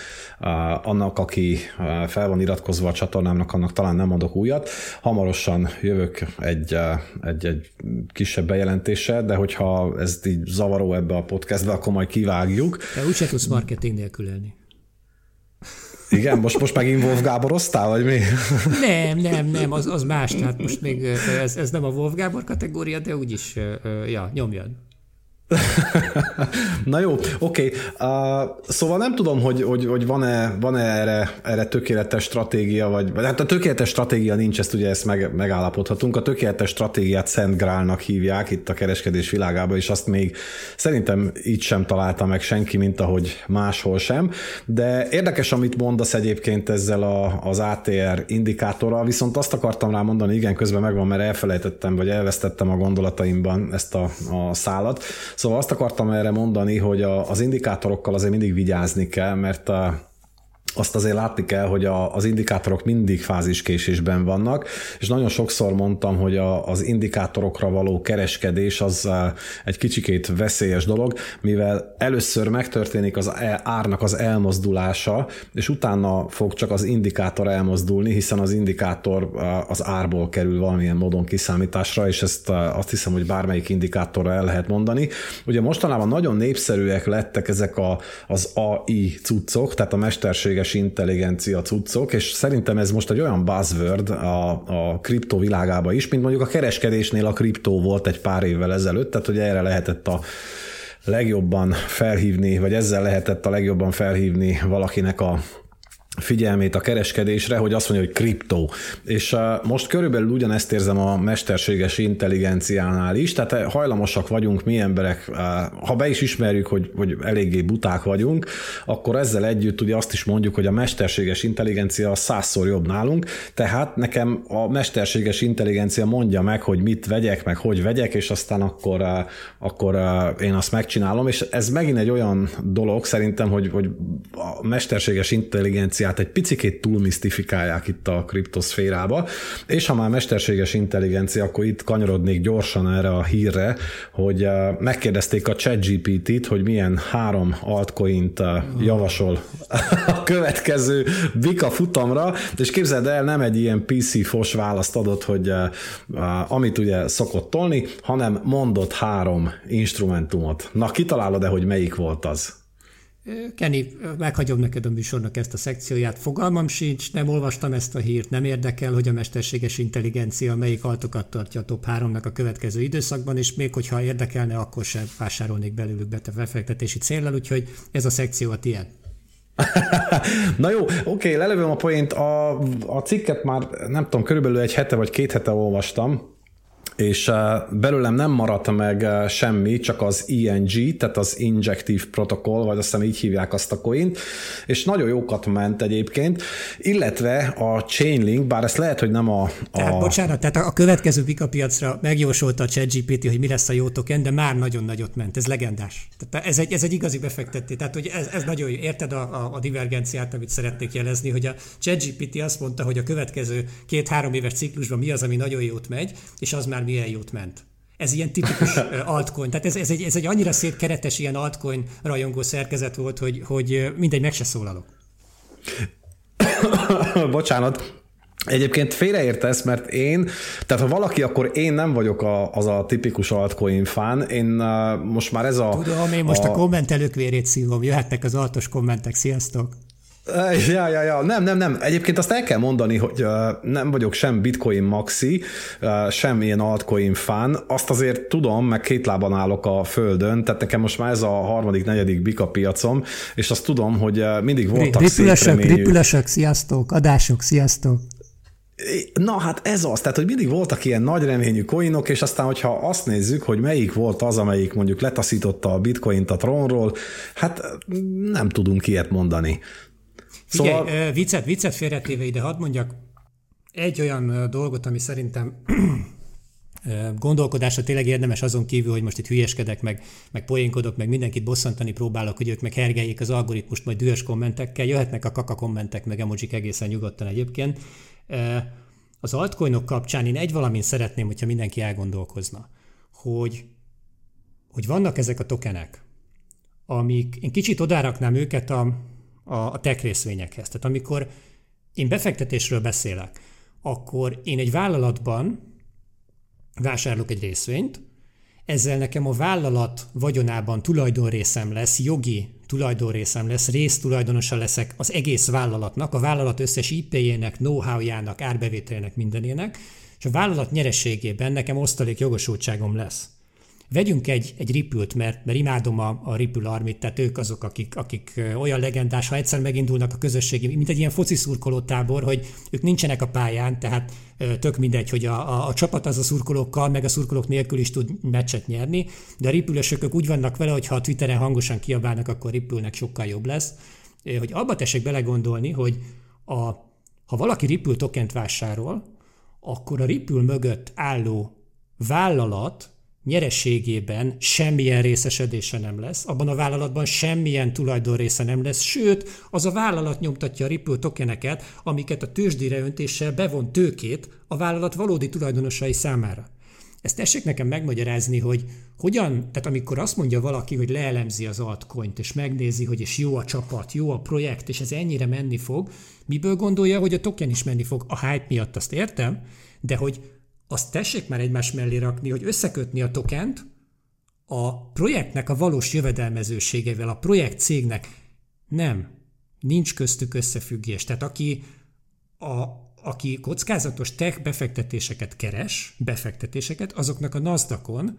annak, aki fel van iratkozva a csatornámnak, annak talán nem adok újat. Hamarosan jövök egy, egy, egy kisebb bejelentéssel, de hogyha ez így zavaró ebbe a podcastbe, akkor majd kivágjuk. De úgyse tudsz marketing nélkül élni. Igen, most, most megint Wolf Gáboroztál, vagy mi? Nem, nem, nem, az, az más, tehát most még ez, ez nem a Wolf Gábor kategória, de úgyis, ja, nyomjad. Na jó, oké. Okay. Uh, szóval nem tudom, hogy, hogy, hogy van-e, van-e erre, erre tökéletes stratégia, vagy hát a tökéletes stratégia nincs, ezt ugye ezt meg, megállapodhatunk. A tökéletes stratégiát Szent Grálnak hívják itt a kereskedés világában, és azt még szerintem így sem találta meg senki, mint ahogy máshol sem. De érdekes, amit mondasz egyébként ezzel a, az ATR indikátorral, viszont azt akartam rá mondani, igen, közben megvan, mert elfelejtettem, vagy elvesztettem a gondolataimban ezt a, a szálat Szóval azt akartam erre mondani, hogy a, az indikátorokkal azért mindig vigyázni kell, mert a, azt azért látni kell, hogy a, az indikátorok mindig fáziskésésben vannak, és nagyon sokszor mondtam, hogy a, az indikátorokra való kereskedés az egy kicsikét veszélyes dolog, mivel először megtörténik az e, árnak az elmozdulása, és utána fog csak az indikátor elmozdulni, hiszen az indikátor az árból kerül valamilyen módon kiszámításra, és ezt azt hiszem, hogy bármelyik indikátorra el lehet mondani. Ugye mostanában nagyon népszerűek lettek ezek a, az AI cuccok, tehát a mesterséges mesterséges intelligencia cuccok, és szerintem ez most egy olyan buzzword a, a kriptó világában is, mint mondjuk a kereskedésnél a kriptó volt egy pár évvel ezelőtt, tehát hogy erre lehetett a legjobban felhívni, vagy ezzel lehetett a legjobban felhívni valakinek a figyelmét a kereskedésre, hogy azt mondja, hogy kriptó. És uh, most körülbelül ugyanezt érzem a mesterséges intelligenciánál is, tehát hajlamosak vagyunk mi emberek, uh, ha be is ismerjük, hogy, hogy eléggé buták vagyunk, akkor ezzel együtt ugye azt is mondjuk, hogy a mesterséges intelligencia százszor jobb nálunk, tehát nekem a mesterséges intelligencia mondja meg, hogy mit vegyek, meg hogy vegyek, és aztán akkor, uh, akkor én azt megcsinálom, és ez megint egy olyan dolog szerintem, hogy, hogy a mesterséges intelligencia intelligenciát egy picikét túlmisztifikálják itt a kriptoszférába, és ha már mesterséges intelligencia, akkor itt kanyarodnék gyorsan erre a hírre, hogy eh, megkérdezték a ChatGPT-t, hogy milyen három altcoint eh, javasol a következő Bika futamra, és képzeld el, nem egy ilyen PC-fos választ adott, hogy eh, amit ugye szokott tolni, hanem mondott három instrumentumot. Na, kitalálod-e, hogy melyik volt az? Kenny, meghagyom neked a műsornak ezt a szekcióját. Fogalmam sincs, nem olvastam ezt a hírt, nem érdekel, hogy a mesterséges intelligencia melyik altokat tartja a top 3-nak a következő időszakban, és még hogyha érdekelne, akkor sem vásárolnék belőlük bete befektetési célral, úgyhogy ez a szekció a tiéd. Na jó, oké, okay, lelövöm a poént. A, a cikket már nem tudom, körülbelül egy hete vagy két hete olvastam, és belőlem nem maradt meg semmi, csak az ENG, tehát az Injective Protocol, vagy azt hiszem így hívják azt a coint, és nagyon jókat ment egyébként, illetve a Chainlink, bár ezt lehet, hogy nem a... a... Tehát bocsánat, tehát a következő Vika piacra megjósolta a ChatGPT, hogy mi lesz a jó token, de már nagyon nagyot ment, ez legendás. Tehát ez egy, ez egy igazi befektetés, tehát hogy ez, ez nagyon jó, érted a, a, a divergenciát, amit szeretnék jelezni, hogy a ChatGPT azt mondta, hogy a következő két-három éves ciklusban mi az, ami nagyon jót megy, és az már milyen jót ment. Ez ilyen tipikus altcoin. Tehát ez, ez, egy, ez egy annyira szép keretes ilyen altcoin rajongó szerkezet volt, hogy, hogy mindegy, meg se szólalok. bocsánat, Egyébként félreértesz, mert én, tehát ha valaki, akkor én nem vagyok a, az a tipikus altcoin fán. Én uh, most már ez a... Tudom, én most a, a kommentelők vérét szívom, jöhetnek az altos kommentek, sziasztok! Ja, ja, ja, nem, nem, nem. Egyébként azt el kell mondani, hogy uh, nem vagyok sem bitcoin maxi, uh, sem ilyen altcoin fán. Azt azért tudom, meg két lábon állok a földön, tehát nekem most már ez a harmadik, negyedik bika piacom, és azt tudom, hogy uh, mindig voltak Ripülösök, ripülösök, sziasztok, adások, sziasztok. Na hát ez az, tehát hogy mindig voltak ilyen nagy reményű coinok, és aztán, hogyha azt nézzük, hogy melyik volt az, amelyik mondjuk letaszította a bitcoint a trónról, hát nem tudunk ilyet mondani. Figyelj, szóval... viccet, viccet félretéve ide hadd mondjak egy olyan dolgot, ami szerintem gondolkodásra tényleg érdemes azon kívül, hogy most itt hülyeskedek, meg, meg poénkodok, meg mindenkit bosszantani próbálok, hogy ők meg hergeljék az algoritmust majd dühös kommentekkel, jöhetnek a kaka kommentek, meg emojik egészen nyugodtan egyébként. Az altcoinok kapcsán én egy valamint szeretném, hogyha mindenki elgondolkozna, hogy, hogy vannak ezek a tokenek, amik, én kicsit odáraknám őket a, a, a tech részvényekhez. Tehát amikor én befektetésről beszélek, akkor én egy vállalatban vásárolok egy részvényt, ezzel nekem a vállalat vagyonában tulajdonrészem lesz, jogi tulajdonrészem lesz, résztulajdonosa leszek az egész vállalatnak, a vállalat összes IP-jének, know-how-jának, árbevételének, mindenének, és a vállalat nyerességében nekem osztalék jogosultságom lesz. Vegyünk egy, egy ripült, mert, mert imádom a, a Ripple Armit, tehát ők azok, akik, akik olyan legendás, ha egyszer megindulnak a közösségi, mint egy ilyen foci szurkoló tábor, hogy ők nincsenek a pályán, tehát tök mindegy, hogy a, a, a csapat az a szurkolókkal, meg a szurkolók nélkül is tud meccset nyerni, de a ripülösök úgy vannak vele, hogy ha a Twitteren hangosan kiabálnak, akkor ripülnek sokkal jobb lesz. Hogy abba tessék belegondolni, hogy a, ha valaki Ripple tokent vásárol, akkor a Ripple mögött álló vállalat nyerességében semmilyen részesedése nem lesz, abban a vállalatban semmilyen tulajdonrésze nem lesz, sőt, az a vállalat nyomtatja a Ripple tokeneket, amiket a tőzsdére öntéssel bevon tőkét a vállalat valódi tulajdonosai számára. Ezt tessék nekem megmagyarázni, hogy hogyan, tehát amikor azt mondja valaki, hogy leelemzi az altcoint, és megnézi, hogy és jó a csapat, jó a projekt, és ez ennyire menni fog, miből gondolja, hogy a token is menni fog? A hype miatt azt értem, de hogy azt tessék már egymás mellé rakni, hogy összekötni a tokent a projektnek a valós jövedelmezőségével, a projekt cégnek. Nem. Nincs köztük összefüggés. Tehát aki, a, aki kockázatos tech befektetéseket keres, befektetéseket, azoknak a NASDAQ-on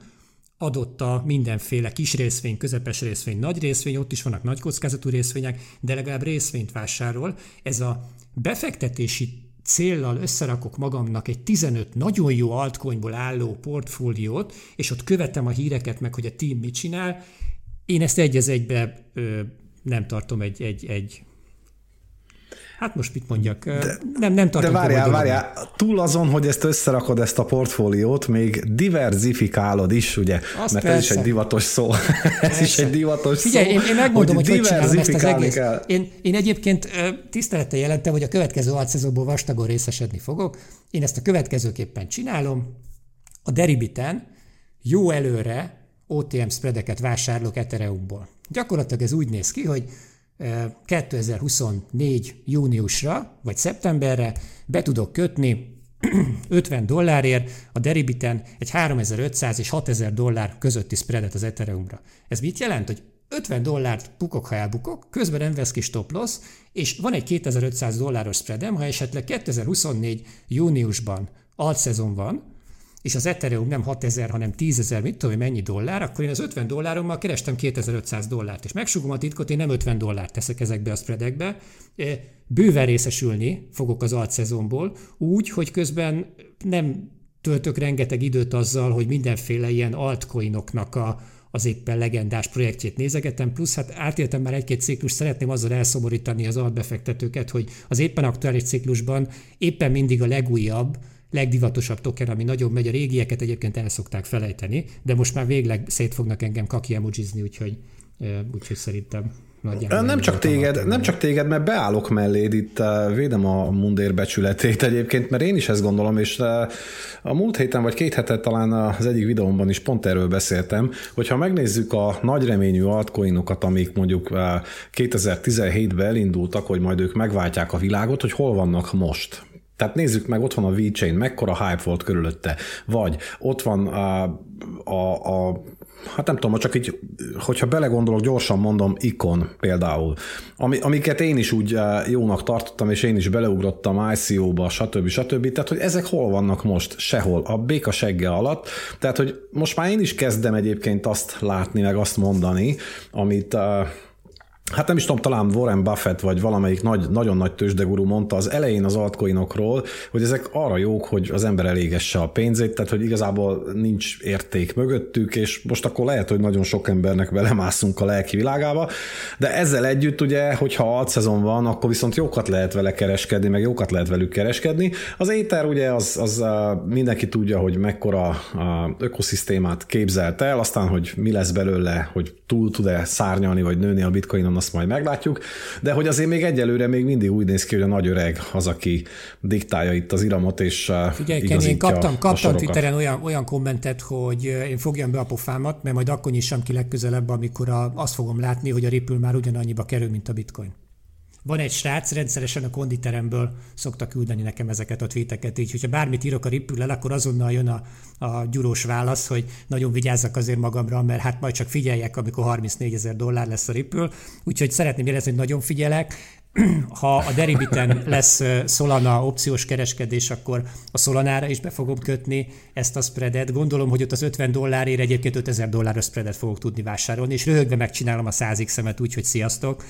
adott a mindenféle kis részvény, közepes részvény, nagy részvény, ott is vannak nagy kockázatú részvények, de legalább részvényt vásárol. Ez a befektetési céllal összerakok magamnak egy 15 nagyon jó altcoinból álló portfóliót, és ott követem a híreket meg, hogy a team mit csinál, én ezt egy egybe nem tartom egy, egy, egy Hát most mit mondjak? De, nem, nem tartom De várjál, várjál, túl azon, hogy ezt összerakod, ezt a portfóliót, még diversifikálod is, ugye? Azt Mert persze. ez is egy divatos szó. ez is egy divatos Figyelj, szó. Én, én megmondom, hogy hogy, csinálom ezt az egész. Én, én egyébként tisztelettel jelentem, hogy a következő alcezóból vastagon részesedni fogok. Én ezt a következőképpen csinálom. A Deribiten jó előre OTM spreadeket vásárolok Ethereumból. Gyakorlatilag ez úgy néz ki, hogy 2024 júniusra vagy szeptemberre be tudok kötni 50 dollárért a Deribiten egy 3500 és 6000 dollár közötti spreadet az Ethereumra. Ez mit jelent, hogy 50 dollárt bukok, ha elbukok, közben nem vesz ki stop loss, és van egy 2500 dolláros spreadem, ha esetleg 2024 júniusban alt szezon van, és az Ethereum nem 6000, hanem 10.000, mit tudom, mennyi dollár, akkor én az 50 dollárommal kerestem 2500 dollárt, és megsugom a titkot, én nem 50 dollárt teszek ezekbe a spreadekbe, e, bőven részesülni fogok az alt szezonból, úgy, hogy közben nem töltök rengeteg időt azzal, hogy mindenféle ilyen altcoinoknak a, az éppen legendás projektjét nézegetem, plusz hát átéltem már egy-két ciklus, szeretném azzal elszomorítani az altbefektetőket, hogy az éppen aktuális ciklusban éppen mindig a legújabb, legdivatosabb token, ami nagyon megy, a régieket egyébként el szokták felejteni, de most már végleg szét fognak engem kaki emojizni, úgyhogy, úgyhogy szerintem Nagyjából nem csak, téged, nem csak téged, mert beállok melléd, itt védem a mundér becsületét egyébként, mert én is ezt gondolom, és a múlt héten vagy két hetet talán az egyik videómban is pont erről beszéltem, hogyha megnézzük a nagy reményű altcoinokat, amik mondjuk 2017-ben elindultak, hogy majd ők megváltják a világot, hogy hol vannak most. Tehát nézzük meg, ott van a VeChain, mekkora hype volt körülötte, vagy ott van a, a, a hát nem tudom, csak így, hogyha belegondolok, gyorsan mondom, ikon például, ami, amiket én is úgy jónak tartottam, és én is beleugrottam ICO-ba, stb. stb. Tehát, hogy ezek hol vannak most? Sehol. A béka segge alatt. Tehát, hogy most már én is kezdem egyébként azt látni, meg azt mondani, amit Hát nem is tudom, talán Warren Buffett vagy valamelyik nagy, nagyon nagy tőzsdegurú mondta az elején az altcoinokról, hogy ezek arra jók, hogy az ember elégesse a pénzét, tehát hogy igazából nincs érték mögöttük, és most akkor lehet, hogy nagyon sok embernek belemászunk a lelki világába, de ezzel együtt ugye, hogyha szezon van, akkor viszont jókat lehet vele kereskedni, meg jókat lehet velük kereskedni. Az éter ugye az, az mindenki tudja, hogy mekkora ökoszisztémát képzelt el, aztán, hogy mi lesz belőle, hogy túl tud-e szárnyalni, vagy nőni a bitcoinon, azt majd meglátjuk, de hogy azért még egyelőre még mindig úgy néz ki, hogy a nagy öreg az, aki diktálja itt az iramot, és Figyelj, Kenny, én kaptam, kaptam Twitteren olyan, olyan kommentet, hogy én fogjam be a pofámat, mert majd akkor nyissam ki legközelebb, amikor a, azt fogom látni, hogy a Ripple már ugyanannyiba kerül, mint a bitcoin. Van egy srác, rendszeresen a konditeremből szokta küldeni nekem ezeket a tweeteket, így hogyha bármit írok a ripül akkor azonnal jön a, a gyúrós válasz, hogy nagyon vigyázzak azért magamra, mert hát majd csak figyeljek, amikor 34 ezer dollár lesz a ripül. Úgyhogy szeretném jelezni, hogy nagyon figyelek, ha a Deribiten lesz Solana opciós kereskedés, akkor a Solanára is be fogom kötni ezt a spreadet. Gondolom, hogy ott az 50 dollárért egyébként 5000 dolláros spreadet fogok tudni vásárolni, és röhögve megcsinálom a 100x-emet úgy, hogy sziasztok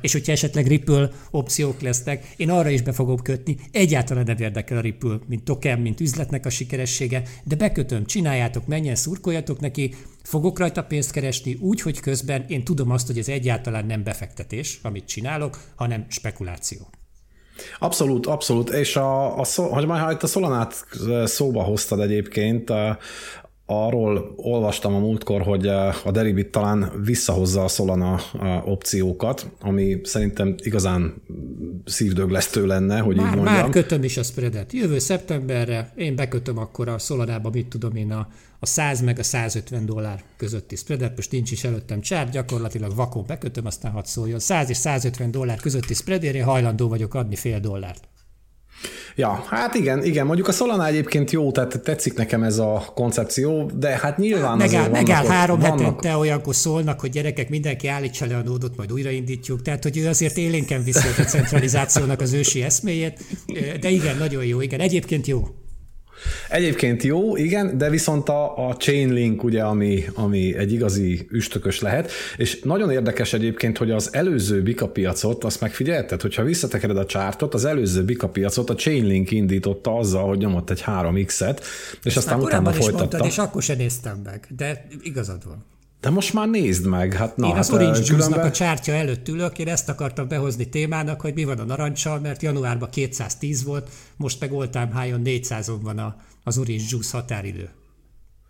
és hogyha esetleg Ripple opciók lesznek, én arra is be fogom kötni, egyáltalán nem érdekel a Ripple, mint token, mint üzletnek a sikeressége, de bekötöm, csináljátok, menjen, szurkoljatok neki, fogok rajta pénzt keresni úgy, hogy közben én tudom azt, hogy ez egyáltalán nem befektetés, amit csinálok, hanem spekuláció. Abszolút, abszolút, és a, a, hogy majd ha itt a Solanát szóba hoztad egyébként, arról olvastam a múltkor, hogy eh, a Deribit talán visszahozza a Solana eh, opciókat, ami szerintem igazán szívdöglesztő lenne, hogy már, így mondjam. Már kötöm is a spreadet. Jövő szeptemberre én bekötöm akkor a Solanába, mit tudom én, a, a 100 meg a 150 dollár közötti spreadet, most nincs is előttem csár, gyakorlatilag vakon bekötöm, aztán hadd szóljon. 100 és 150 dollár közötti spreadért hajlandó vagyok adni fél dollárt. Ja, hát igen, igen, mondjuk a Solana egyébként jó, tehát tetszik nekem ez a koncepció, de hát nyilván megáll, azért megáll vannak, három vannak... hetente olyankor szólnak, hogy gyerekek, mindenki állítsa le a nódot, majd újraindítjuk, tehát hogy ő azért élénken viszi a centralizációnak az ősi eszméjét, de igen, nagyon jó, igen, egyébként jó. Egyébként jó, igen, de viszont a, a Chainlink, ugye, ami, ami egy igazi üstökös lehet, és nagyon érdekes egyébként, hogy az előző Bika piacot, azt megfigyelted, hogyha visszatekered a csártot, az előző Bika piacot a Chainlink indította azzal, hogy nyomott egy 3x-et, és Ezt aztán utána folytatta. Mondtad, és akkor sem néztem meg, de igazad van. De most már nézd meg. Hát, na, én hát az Orange különben... a csártya előtt ülök, én ezt akartam behozni témának, hogy mi van a narancsal, mert januárban 210 volt, most meg all time high 400 van a, az Orange Juice határidő.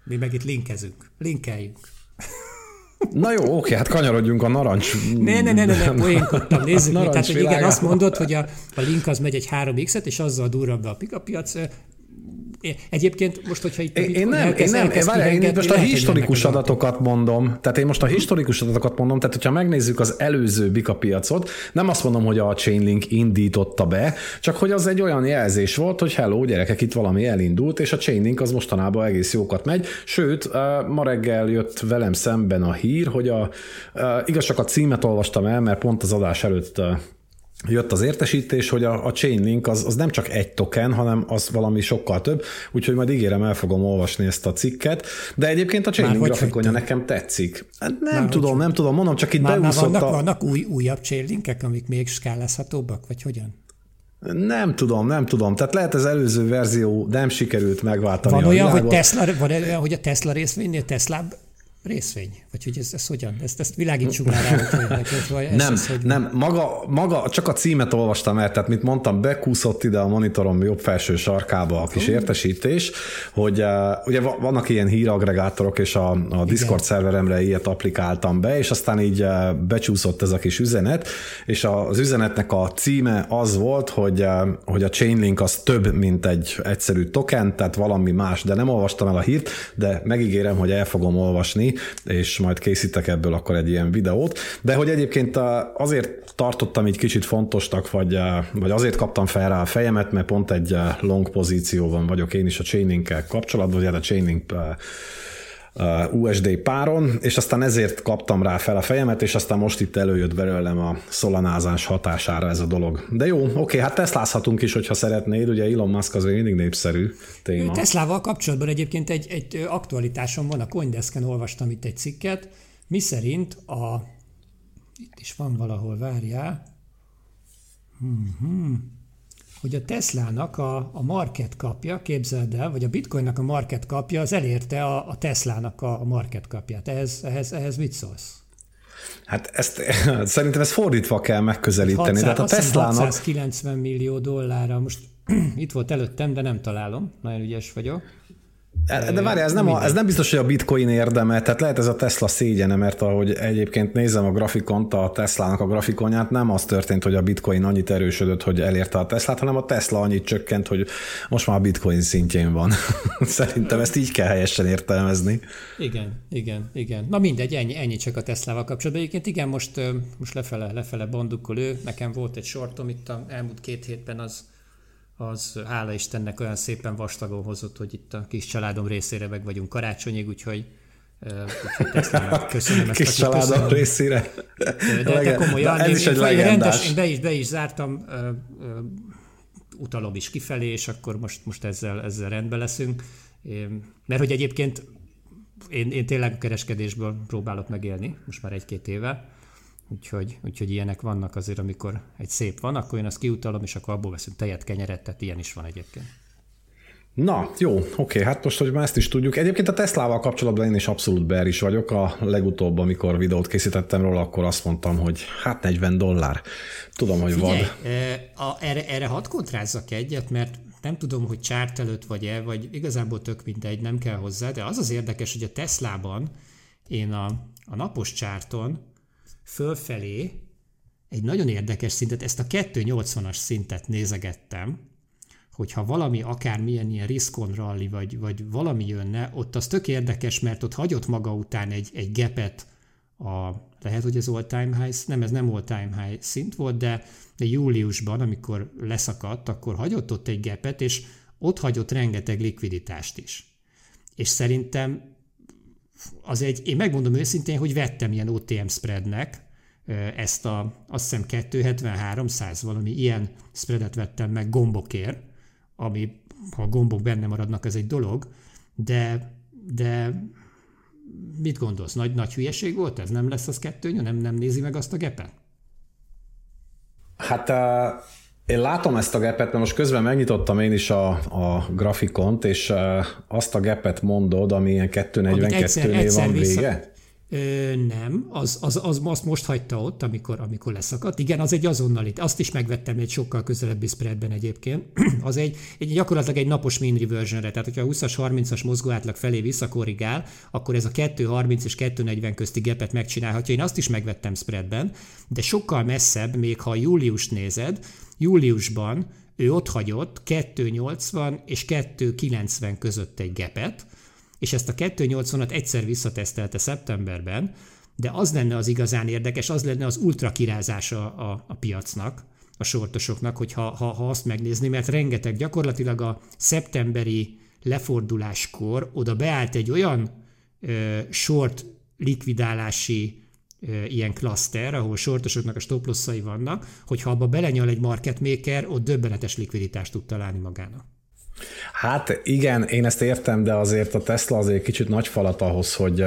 Mi meg itt linkezünk. Linkeljünk. Na jó, oké, hát kanyarodjunk a narancs. Ne, ne, ne, ne, ne poénkodtam, nézzük. Tehát, hogy igen, azt mondod, hogy a, a link az megy egy 3x-et, és azzal durran be a pikapiac. Egyébként most, hogyha itt... Én, én nem, elkezd, én nem, én, várjál, én most a historikus adatokat mondom, tehát én most a historikus adatokat mondom, tehát hogyha megnézzük az előző Bika piacot, nem azt mondom, hogy a Chainlink indította be, csak hogy az egy olyan jelzés volt, hogy hello, gyerekek, itt valami elindult, és a Chainlink az mostanában egész jókat megy, sőt, ma reggel jött velem szemben a hír, hogy a, igaz csak a címet olvastam el, mert pont az adás előtt jött az értesítés, hogy a, a Chainlink az, az nem csak egy token, hanem az valami sokkal több, úgyhogy majd ígérem, el fogom olvasni ezt a cikket, de egyébként a Chainlink grafikonja nekem tetszik. Hát nem már tudom, hogy... nem tudom, mondom, csak itt már, már vannak, a... vannak új, újabb Chainlinkek, amik még skálázhatóbbak, vagy hogyan? Nem tudom, nem tudom. Tehát lehet az előző verzió nem sikerült megváltani van a olyan, világot. hogy Tesla, van olyan, hogy a Tesla részvénynél Tesla részvény? Vagy hogy ez, ez hogyan? Ezt, ezt világítsuk már rá, hogy, ez, nem, ez, hogy nem, maga, maga, csak a címet olvastam el, tehát mint mondtam, bekúszott ide a monitorom jobb felső sarkába a kis uh. értesítés, hogy uh, ugye vannak ilyen híragregátorok, és a, a Discord Igen. szerveremre ilyet applikáltam be, és aztán így uh, becsúszott ez a kis üzenet, és az üzenetnek a címe az volt, hogy, uh, hogy a Chainlink az több, mint egy egyszerű token, tehát valami más, de nem olvastam el a hírt, de megígérem, hogy el fogom olvasni, és majd készítek ebből akkor egy ilyen videót. De hogy egyébként azért tartottam így kicsit fontosnak, vagy, vagy azért kaptam fel rá a fejemet, mert pont egy long pozícióban vagyok én is a chaining kapcsolatban, vagy hát a chaining USD páron, és aztán ezért kaptam rá fel a fejemet, és aztán most itt előjött belőlem a szolanázás hatására ez a dolog. De jó, oké, hát teszlázhatunk is, hogyha szeretnéd, ugye Elon Musk az mindig népszerű téma. Teslával kapcsolatban egyébként egy, egy aktualitásom van, a Coindesken olvastam itt egy cikket, mi szerint a itt is van valahol, várjál, hmm hogy a Teslának a, a market kapja, képzeld el, vagy a Bitcoinnak a market kapja, az elérte a, a Teslának a, a market kapját. Ehhez, ehhez, ehhez mit szólsz? Hát ezt, szerintem ezt fordítva kell megközelíteni. 600, Tehát a Teslának... 690 millió dollárra, most itt volt előttem, de nem találom, nagyon ügyes vagyok. De várj, ez nem, a, ez nem biztos, hogy a bitcoin érdeme, tehát lehet ez a Tesla szégyene, mert ahogy egyébként nézem a grafikont, a Teslának a grafikonját, nem az történt, hogy a bitcoin annyit erősödött, hogy elérte a Teslát, hanem a Tesla annyit csökkent, hogy most már a bitcoin szintjén van. Szerintem ezt így kell helyesen értelmezni. Igen, igen, igen. Na mindegy, ennyi, ennyi csak a Teslával kapcsolatban. Egyébként igen, most, most lefele, lefele bandukkol ő. Nekem volt egy sortom itt a elmúlt két hétben, az az hála Istennek olyan szépen vastagon hozott, hogy itt a kis családom részére meg vagyunk karácsonyig, úgyhogy úgyhogy köszönöm ezt Kis családom köszönöm. részére. De, de komolyan, de ez én, is egy én, rendes, én be is, be is zártam, uh, uh, utalom is kifelé, és akkor most, most ezzel, ezzel rendben leszünk. Én, mert hogy egyébként én, én tényleg a kereskedésből próbálok megélni, most már egy-két éve, Úgyhogy, úgyhogy ilyenek vannak azért, amikor egy szép van, akkor én azt kiutalom, és akkor abból veszünk tejet, kenyeret, tehát ilyen is van egyébként. Na, jó, oké, hát most, hogy már ezt is tudjuk. Egyébként a Teslával kapcsolatban én is abszolút ber is vagyok. A legutóbb, amikor videót készítettem róla, akkor azt mondtam, hogy hát 40 dollár. Tudom, hogy Figyelj, vad. A, erre, erre hadd kontrázzak egyet, mert nem tudom, hogy csárt előtt vagy-e, vagy igazából tök mindegy, nem kell hozzá, de az az érdekes, hogy a Teslában én a, a napos csárton fölfelé egy nagyon érdekes szintet, ezt a 280-as szintet nézegettem, hogyha valami akármilyen ilyen riskon rally, vagy, vagy valami jönne, ott az tök érdekes, mert ott hagyott maga után egy, egy gepet a, lehet, hogy ez all-time high, nem, ez nem all-time high szint volt, de, de júliusban, amikor leszakadt, akkor hagyott ott egy gepet, és ott hagyott rengeteg likviditást is. És szerintem az egy, én megmondom őszintén, hogy vettem ilyen OTM spreadnek, ezt a, azt hiszem 270-300 valami ilyen spreadet vettem meg gombokért, ami ha a gombok benne maradnak, ez egy dolog, de, de mit gondolsz, nagy, nagy hülyeség volt ez? Nem lesz az kettő, nem, nem nézi meg azt a gepet? Hát uh, én látom ezt a gepet, mert most közben megnyitottam én is a, a grafikont, és azt a gepet mondod, ami ilyen 242-nél van vissza, vége? Ö, nem, az, az, az, azt most hagyta ott, amikor, amikor leszakadt. Igen, az egy azonnali. Azt is megvettem egy sokkal közelebbi spreadben egyébként. az egy, egy gyakorlatilag egy napos mean reversionre, tehát hogyha a 20-as, 30-as mozgó átlag felé visszakorrigál, akkor ez a 2.30 és 2.40 közti gepet megcsinálhatja. Én azt is megvettem spreadben, de sokkal messzebb, még ha július nézed, júliusban ő ott hagyott 2.80 és 2.90 között egy gepet, és ezt a 280-at egyszer visszatesztelte szeptemberben, de az lenne az igazán érdekes, az lenne az ultra kirázása a, a piacnak, a sortosoknak, hogy ha, ha, ha azt megnézni, mert rengeteg gyakorlatilag a szeptemberi leforduláskor oda beállt egy olyan ö, short likvidálási ilyen klaszter, ahol sortosoknak a stoplosszai vannak, hogy ha abba belenyal egy market maker, ott döbbenetes likviditást tud találni magának. Hát igen, én ezt értem, de azért a Tesla azért kicsit nagy falat ahhoz, hogy,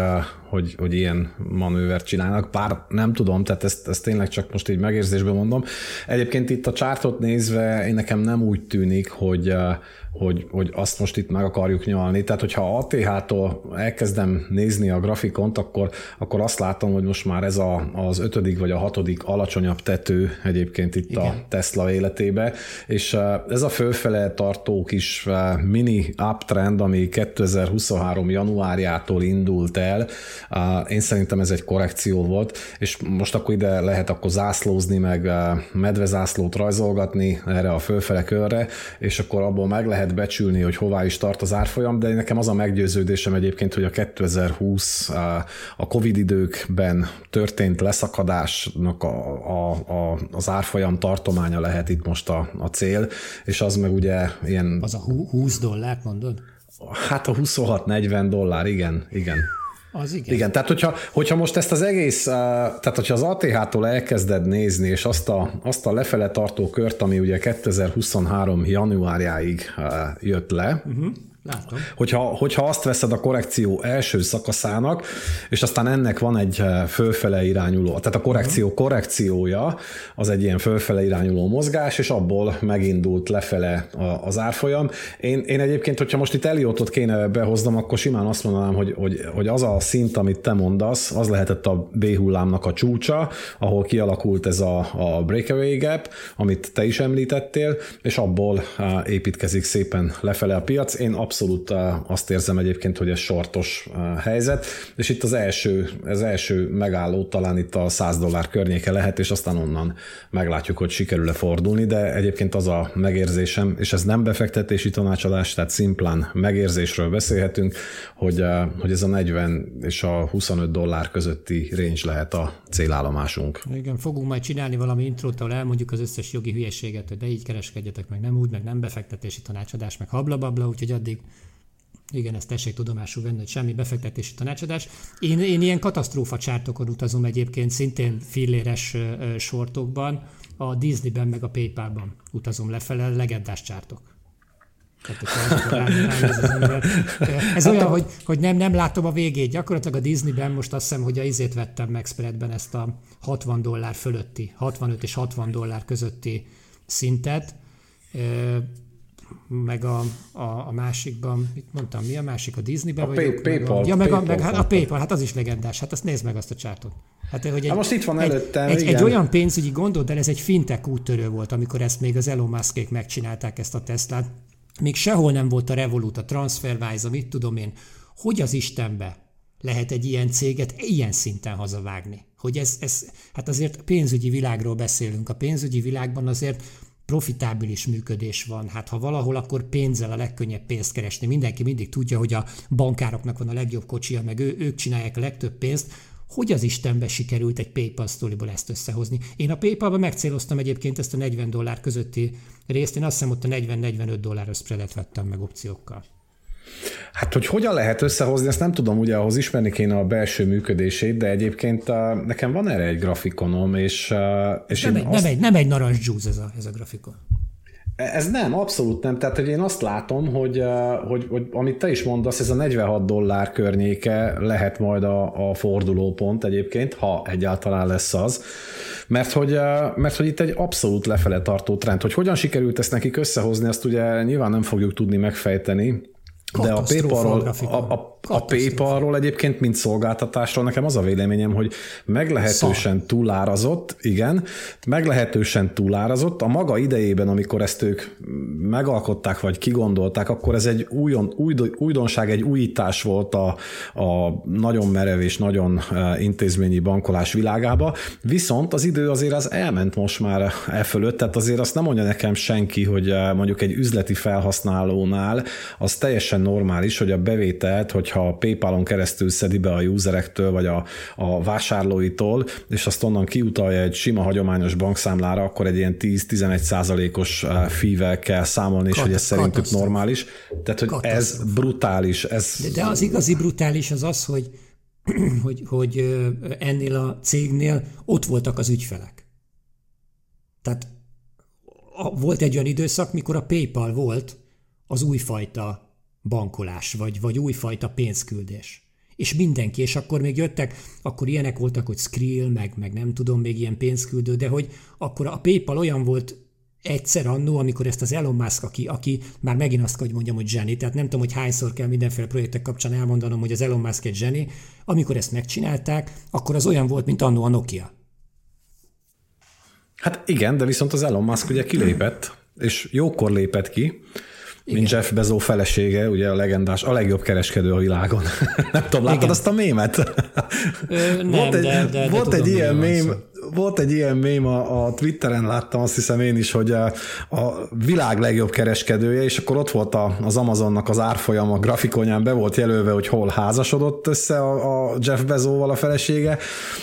hogy, hogy ilyen manővert csinálnak, bár nem tudom, tehát ezt, ezt tényleg csak most így megérzésben mondom. Egyébként itt a csártot nézve én nekem nem úgy tűnik, hogy, hogy, hogy azt most itt meg akarjuk nyalni. Tehát, hogyha ATH-tól elkezdem nézni a grafikont, akkor, akkor azt látom, hogy most már ez a, az ötödik vagy a hatodik alacsonyabb tető egyébként itt Igen. a Tesla életébe, és ez a fölfele tartó kis mini uptrend, ami 2023 januárjától indult el, én szerintem ez egy korrekció volt, és most akkor ide lehet akkor zászlózni, meg medvezászlót rajzolgatni erre a fölfele körre, és akkor abból meg lehet becsülni, hogy hová is tart az árfolyam, de nekem az a meggyőződésem egyébként, hogy a 2020 a Covid időkben történt leszakadásnak a, a, a, az árfolyam tartománya lehet itt most a, a cél, és az meg ugye ilyen... Az a 20 dollár, mondod? Hát a 26-40 dollár, igen, igen. Az igen. Igen, tehát hogyha, hogyha most ezt az egész, tehát hogyha az ATH-tól elkezded nézni, és azt a, azt a lefele tartó kört, ami ugye 2023 januárjáig jött le, uh-huh Látom. Hogyha, hogyha azt veszed a korrekció első szakaszának, és aztán ennek van egy eh, fölfele irányuló, tehát a korrekció uh-huh. korrekciója, az egy ilyen fölfele irányuló mozgás, és abból megindult lefele az árfolyam. Én, én egyébként, hogyha most itt Eliotot kéne behoznom, akkor simán azt mondanám, hogy, hogy, hogy az a szint, amit te mondasz, az lehetett a B hullámnak a csúcsa, ahol kialakult ez a, a breakaway gap, amit te is említettél, és abból eh, építkezik szépen lefele a piac. Én abszolút azt érzem egyébként, hogy ez sortos helyzet, és itt az első, az első megálló talán itt a 100 dollár környéke lehet, és aztán onnan meglátjuk, hogy sikerül-e fordulni, de egyébként az a megérzésem, és ez nem befektetési tanácsadás, tehát szimplán megérzésről beszélhetünk, hogy, hogy ez a 40 és a 25 dollár közötti range lehet a célállomásunk. Igen, fogunk majd csinálni valami intrót, ahol elmondjuk az összes jogi hülyeséget, hogy de így kereskedjetek, meg nem úgy, meg nem befektetési tanácsadás, meg hablababla, úgyhogy addig igen, ezt tessék tudomásul venni, hogy semmi befektetési tanácsadás. Én, én ilyen katasztrófa csártokon utazom egyébként, szintén filléres sortokban, a Disneyben meg a Paypalban utazom lefele, legendás csártok. Ez olyan, hogy, hogy nem, nem látom a végét. Gyakorlatilag a Disneyben most azt hiszem, hogy a izét vettem meg spreadben ezt a 60 dollár fölötti, 65 és 60 dollár közötti szintet meg a, a, a másikban, mit mondtam, mi a másik, a Disneyben? A vagyok, PayPal. A, ja, meg, a, meg hát a PayPal, hát az is legendás, hát azt nézd meg azt a csártot. Hát, hogy egy, hát most itt van előttem, egy, egy, egy olyan pénzügyi gondod, de ez egy fintech úttörő volt, amikor ezt még az Elon Muskék megcsinálták ezt a Teslát. Még sehol nem volt a Revolut, a TransferWise, mit tudom én. Hogy az Istenbe lehet egy ilyen céget ilyen szinten hazavágni? Hogy ez, ez, hát azért pénzügyi világról beszélünk. A pénzügyi világban azért profitábilis működés van. Hát ha valahol, akkor pénzzel a legkönnyebb pénzt keresni. Mindenki mindig tudja, hogy a bankároknak van a legjobb kocsia, meg ő, ők csinálják a legtöbb pénzt. Hogy az Istenbe sikerült egy PayPal sztoriból ezt összehozni? Én a PayPal-ba megcéloztam egyébként ezt a 40 dollár közötti részt, én azt hiszem ott a 40-45 dolláros spreadet vettem meg opciókkal. Hát, hogy hogyan lehet összehozni, ezt nem tudom, ugye ahhoz ismerni kéne a belső működését, de egyébként uh, nekem van erre egy grafikonom, és, uh, és nem, egy, azt... nem, egy, nem egy narancs juice ez a, ez a grafikon. Ez nem, abszolút nem. Tehát, hogy én azt látom, hogy, hogy, hogy amit te is mondasz, ez a 46 dollár környéke lehet majd a, a fordulópont egyébként, ha egyáltalán lesz az. Mert hogy, mert hogy itt egy abszolút lefele tartó trend. Hogy hogyan sikerült ezt nekik összehozni, azt ugye nyilván nem fogjuk tudni megfejteni, de a PayPal-ról, a, a, a PayPal-ról egyébként, mint szolgáltatásról nekem az a véleményem, hogy meglehetősen túlárazott, igen, meglehetősen túlárazott. A maga idejében, amikor ezt ők megalkották, vagy kigondolták, akkor ez egy újon, új, újdonság, egy újítás volt a, a nagyon merev és nagyon e, intézményi bankolás világába, viszont az idő azért az elment most már e fölött, tehát azért azt nem mondja nekem senki, hogy e, mondjuk egy üzleti felhasználónál az teljesen normális, hogy a bevételt, hogyha a PayPal-on keresztül szedi be a userektől, vagy a, a vásárlóitól, és azt onnan kiutalja egy sima hagyományos bankszámlára, akkor egy ilyen 10-11 százalékos eh, fível kell számolni, és Kat- hogy ez szerintük normális. Tehát, hogy ez brutális. Ez... De, de az igazi brutális az az, hogy, hogy, hogy ennél a cégnél ott voltak az ügyfelek. Tehát volt egy olyan időszak, mikor a PayPal volt az újfajta bankolás, vagy, vagy újfajta pénzküldés. És mindenki, és akkor még jöttek, akkor ilyenek voltak, hogy Skrill, meg, meg nem tudom, még ilyen pénzküldő, de hogy akkor a PayPal olyan volt egyszer annó, amikor ezt az Elon Musk, aki, aki már megint azt hogy mondjam, hogy zseni, tehát nem tudom, hogy hányszor kell mindenféle projektek kapcsán elmondanom, hogy az Elon Musk egy zseni, amikor ezt megcsinálták, akkor az olyan volt, mint annó a Nokia. Hát igen, de viszont az Elon Musk ugye kilépett, és jókor lépett ki, igen. mint Jeff Bezos felesége, ugye a legendás, a legjobb kereskedő a világon. nem tudom, láttad Igen. azt a mémet? Ö, nem, volt egy, de, de, volt de egy tudom, ilyen mém, volt egy ilyen mém a, a Twitteren, láttam azt hiszem én is, hogy a, a világ legjobb kereskedője, és akkor ott volt a, az Amazonnak az árfolyam a grafikonján, be volt jelölve, hogy hol házasodott össze a, a Jeff Bezóval a felesége,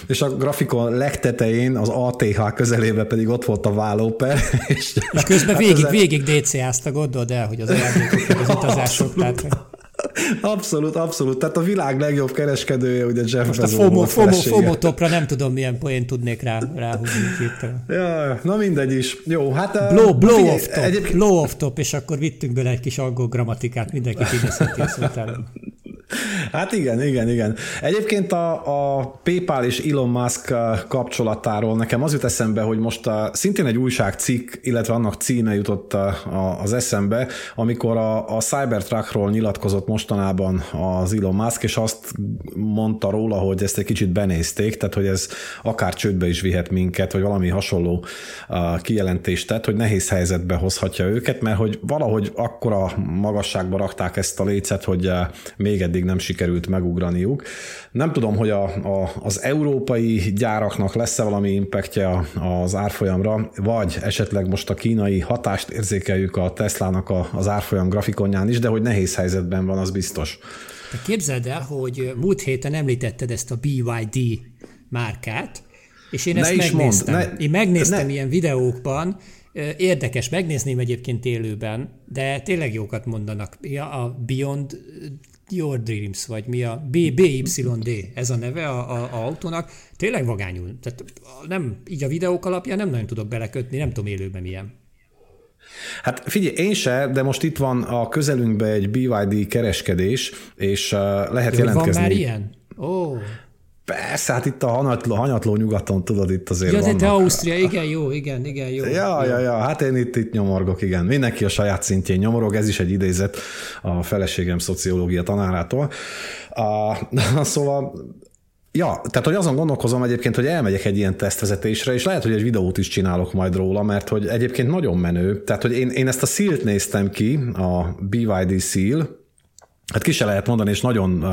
és a grafikon legtetején, az ATH közelébe pedig ott volt a vállóper. És, és közben végig, végig DC-ázta, gondold el, hogy az ajándékok, az utazások, tehát... Abszolút, abszolút. Tehát a világ legjobb kereskedője, ugye Jeff Most a FOMO, FOMO, FOMO topra nem tudom, milyen poén tudnék rá, ráhúzni itt. Ja, na mindegy is. Jó, hát... Blow, blow figyelj, off top, egyébként... blow off top, és akkor vittünk bele egy kis angol grammatikát, mindenki idézheti a szótáron. Hát igen, igen, igen. Egyébként a, a PayPal és Elon Musk kapcsolatáról nekem az jut eszembe, hogy most a, szintén egy újságcikk, illetve annak címe jutott a, a, az eszembe, amikor a, a Cybertruckról nyilatkozott mostanában az Elon Musk, és azt mondta róla, hogy ezt egy kicsit benézték, tehát hogy ez akár csődbe is vihet minket, vagy valami hasonló kijelentést tett, hogy nehéz helyzetbe hozhatja őket, mert hogy valahogy akkora magasságba rakták ezt a lécet, hogy még eddig nem sikerült megugraniuk. Nem tudom, hogy a, a, az európai gyáraknak lesz-e valami impactja az árfolyamra, vagy esetleg most a kínai hatást érzékeljük a Teslának a, az árfolyam grafikonján is, de hogy nehéz helyzetben van, az biztos. Te képzeld el, hogy múlt héten említetted ezt a BYD márkát, és én ne ezt megnéztem. Mond, ne, én megnéztem ne. ilyen videókban, Érdekes, megnézném egyébként élőben, de tényleg jókat mondanak. Ja, a Beyond Your Dreams, vagy mi a BYD, ez a neve a, a, a autónak, tényleg vagányul. Tehát nem, így a videók alapján nem nagyon tudok belekötni, nem tudom élőben milyen. Hát figyelj, én se, de most itt van a közelünkben egy BYD kereskedés, és uh, lehet Jó, jelentkezni. Van már ilyen? Ó. Oh. Persze, hát itt a hanyatló, hanyatló nyugaton, tudod, itt azért ja, vannak. te Ausztria, igen, jó, igen, igen, jó. Ja, jó. ja, ja, hát én itt, itt nyomorgok, igen. Mindenki a saját szintjén nyomorog, ez is egy idézet a feleségem szociológia tanárától. Uh, szóval Ja, tehát hogy azon gondolkozom egyébként, hogy elmegyek egy ilyen tesztvezetésre, és lehet, hogy egy videót is csinálok majd róla, mert hogy egyébként nagyon menő. Tehát, hogy én, én ezt a Seal-t néztem ki, a BYD Seal, Hát ki se lehet mondani, és nagyon uh,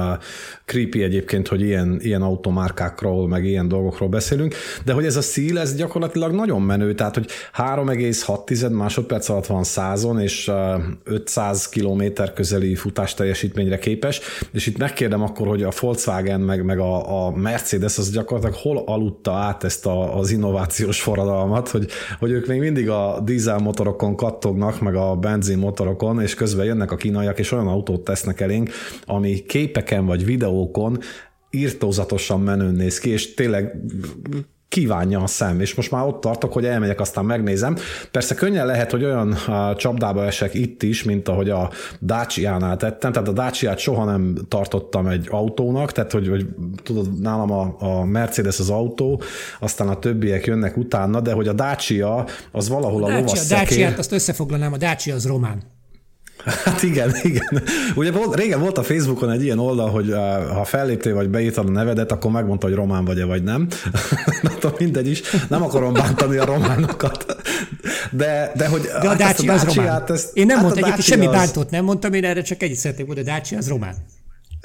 creepy egyébként, hogy ilyen, ilyen automárkákról, meg ilyen dolgokról beszélünk, de hogy ez a szíl, ez gyakorlatilag nagyon menő, tehát hogy 3,6 másodperc alatt van százon, és uh, 500 km közeli futás teljesítményre képes, és itt megkérdem akkor, hogy a Volkswagen meg, meg a, a Mercedes az gyakorlatilag hol aludta át ezt a, az innovációs forradalmat, hogy, hogy ők még mindig a dízel motorokon kattognak, meg a benzin motorokon, és közben jönnek a kínaiak, és olyan autót tesznek elénk, ami képeken vagy videókon írtózatosan menőn néz ki, és tényleg kívánja a szem, és most már ott tartok, hogy elmegyek, aztán megnézem. Persze könnyen lehet, hogy olyan csapdába esek itt is, mint ahogy a Dacia-nál tettem, tehát a Dacia-t soha nem tartottam egy autónak, tehát hogy, hogy tudod, nálam a, a Mercedes az autó, aztán a többiek jönnek utána, de hogy a Dacia az valahol a, a Dacia, lovas Dacia-t azt összefoglalnám, a Dacia az román. Hát igen, igen. Ugye volt, régen volt a Facebookon egy ilyen oldal, hogy ha felléptél vagy beírtad a nevedet, akkor megmondta, hogy román vagy-e vagy nem. Na, mindegy is. Nem akarom bántani a románokat. De, de hogy de a hát Dacia az román. Ezt, én nem hát mondtam, egyébként semmi bántót nem mondtam, én erre csak egyet szeretnék mondani, a Dacia az román.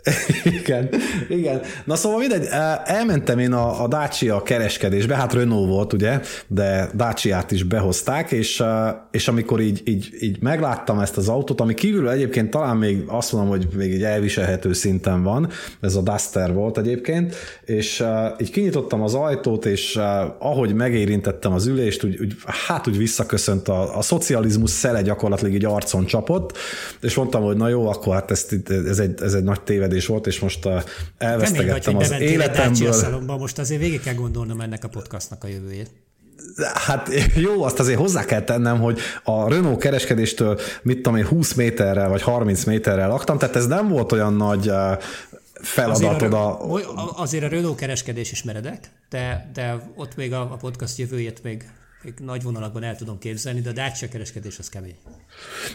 igen, igen. Na szóval mindegy, elmentem én a, a Dacia kereskedésbe, hát Renault volt ugye, de Dacia-t is behozták, és, és amikor így, így, így megláttam ezt az autót, ami kívülről egyébként talán még azt mondom, hogy még egy elviselhető szinten van, ez a Duster volt egyébként, és így kinyitottam az ajtót, és ahogy megérintettem az ülést, úgy, úgy hát úgy visszaköszönt a, a szocializmus szele gyakorlatilag így arcon csapott, és mondtam, hogy na jó, akkor hát ez, ez, egy, ez egy nagy téved tévedés volt, és most uh, elvesztegettem az életemből. most azért végig kell gondolnom ennek a podcastnak a jövőjét. Hát jó, azt azért hozzá kell tennem, hogy a Renault kereskedéstől, mit tudom én, 20 méterrel vagy 30 méterrel laktam, tehát ez nem volt olyan nagy feladatod azért a... a... Azért a Renault kereskedés is meredek, de, de ott még a, a podcast jövőjét még nagy vonalakban el tudom képzelni, de a Dacia kereskedés az kemény.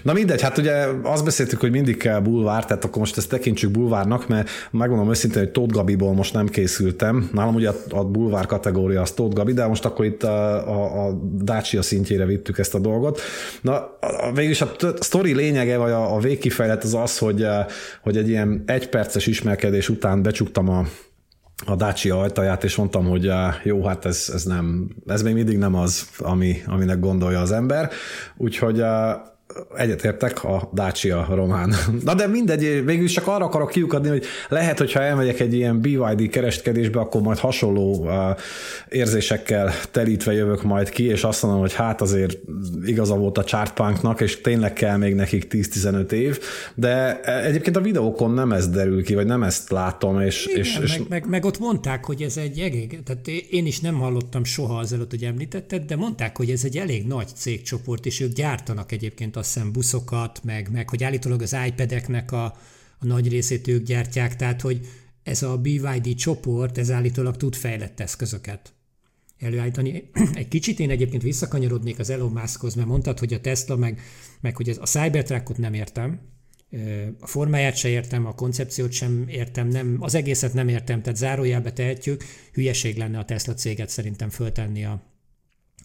Na mindegy, hát ugye azt beszéltük, hogy mindig kell bulvár, tehát akkor most ezt tekintsük bulvárnak, mert megmondom őszintén, hogy Tóth Gabiból most nem készültem. Nálam ugye a, a bulvár kategória az Tóth Gabi, de most akkor itt a, a, a Dacia szintjére vittük ezt a dolgot. Na végülis a sztori lényege, vagy a, a végkifejlet az az, hogy, hogy egy ilyen egyperces ismerkedés után becsuktam a a Dacia ajtaját, és mondtam, hogy jó, hát ez, ez, nem, ez még mindig nem az, ami, aminek gondolja az ember. Úgyhogy egyetértek a Dacia román. Na de mindegy, végül csak arra akarok kiukadni, hogy lehet, hogyha elmegyek egy ilyen BYD kereskedésbe, akkor majd hasonló uh, érzésekkel telítve jövök majd ki, és azt mondom, hogy hát azért igaza volt a chartpunknak, és tényleg kell még nekik 10-15 év, de egyébként a videókon nem ez derül ki, vagy nem ezt látom, és... Igen, és, és... Meg, meg, meg, ott mondták, hogy ez egy elég, tehát én is nem hallottam soha azelőtt, hogy említetted, de mondták, hogy ez egy elég nagy cégcsoport, és ők gyártanak egyébként azt hiszem buszokat, meg, meg hogy állítólag az iPad-eknek a, a nagy részét ők gyártják, tehát hogy ez a BYD csoport, ez állítólag tud fejlett eszközöket előállítani. Egy kicsit én egyébként visszakanyarodnék az Elon Muskhoz, mert mondtad, hogy a Tesla, meg, meg hogy ez, a Cybertruckot nem értem, a formáját se értem, a koncepciót sem értem, nem, az egészet nem értem, tehát zárójelbe tehetjük, hülyeség lenne a Tesla céget szerintem föltenni a,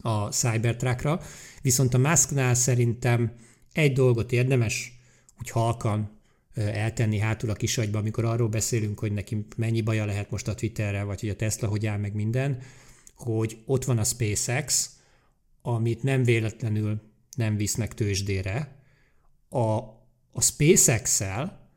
a Cybertruckra. Viszont a Musknál szerintem egy dolgot érdemes úgy halkan eltenni hátul a kisagyba, amikor arról beszélünk, hogy neki mennyi baja lehet most a Twitterrel, vagy hogy a Tesla hogy áll meg minden, hogy ott van a SpaceX, amit nem véletlenül nem visznek tőzsdére. A, a SpaceX-el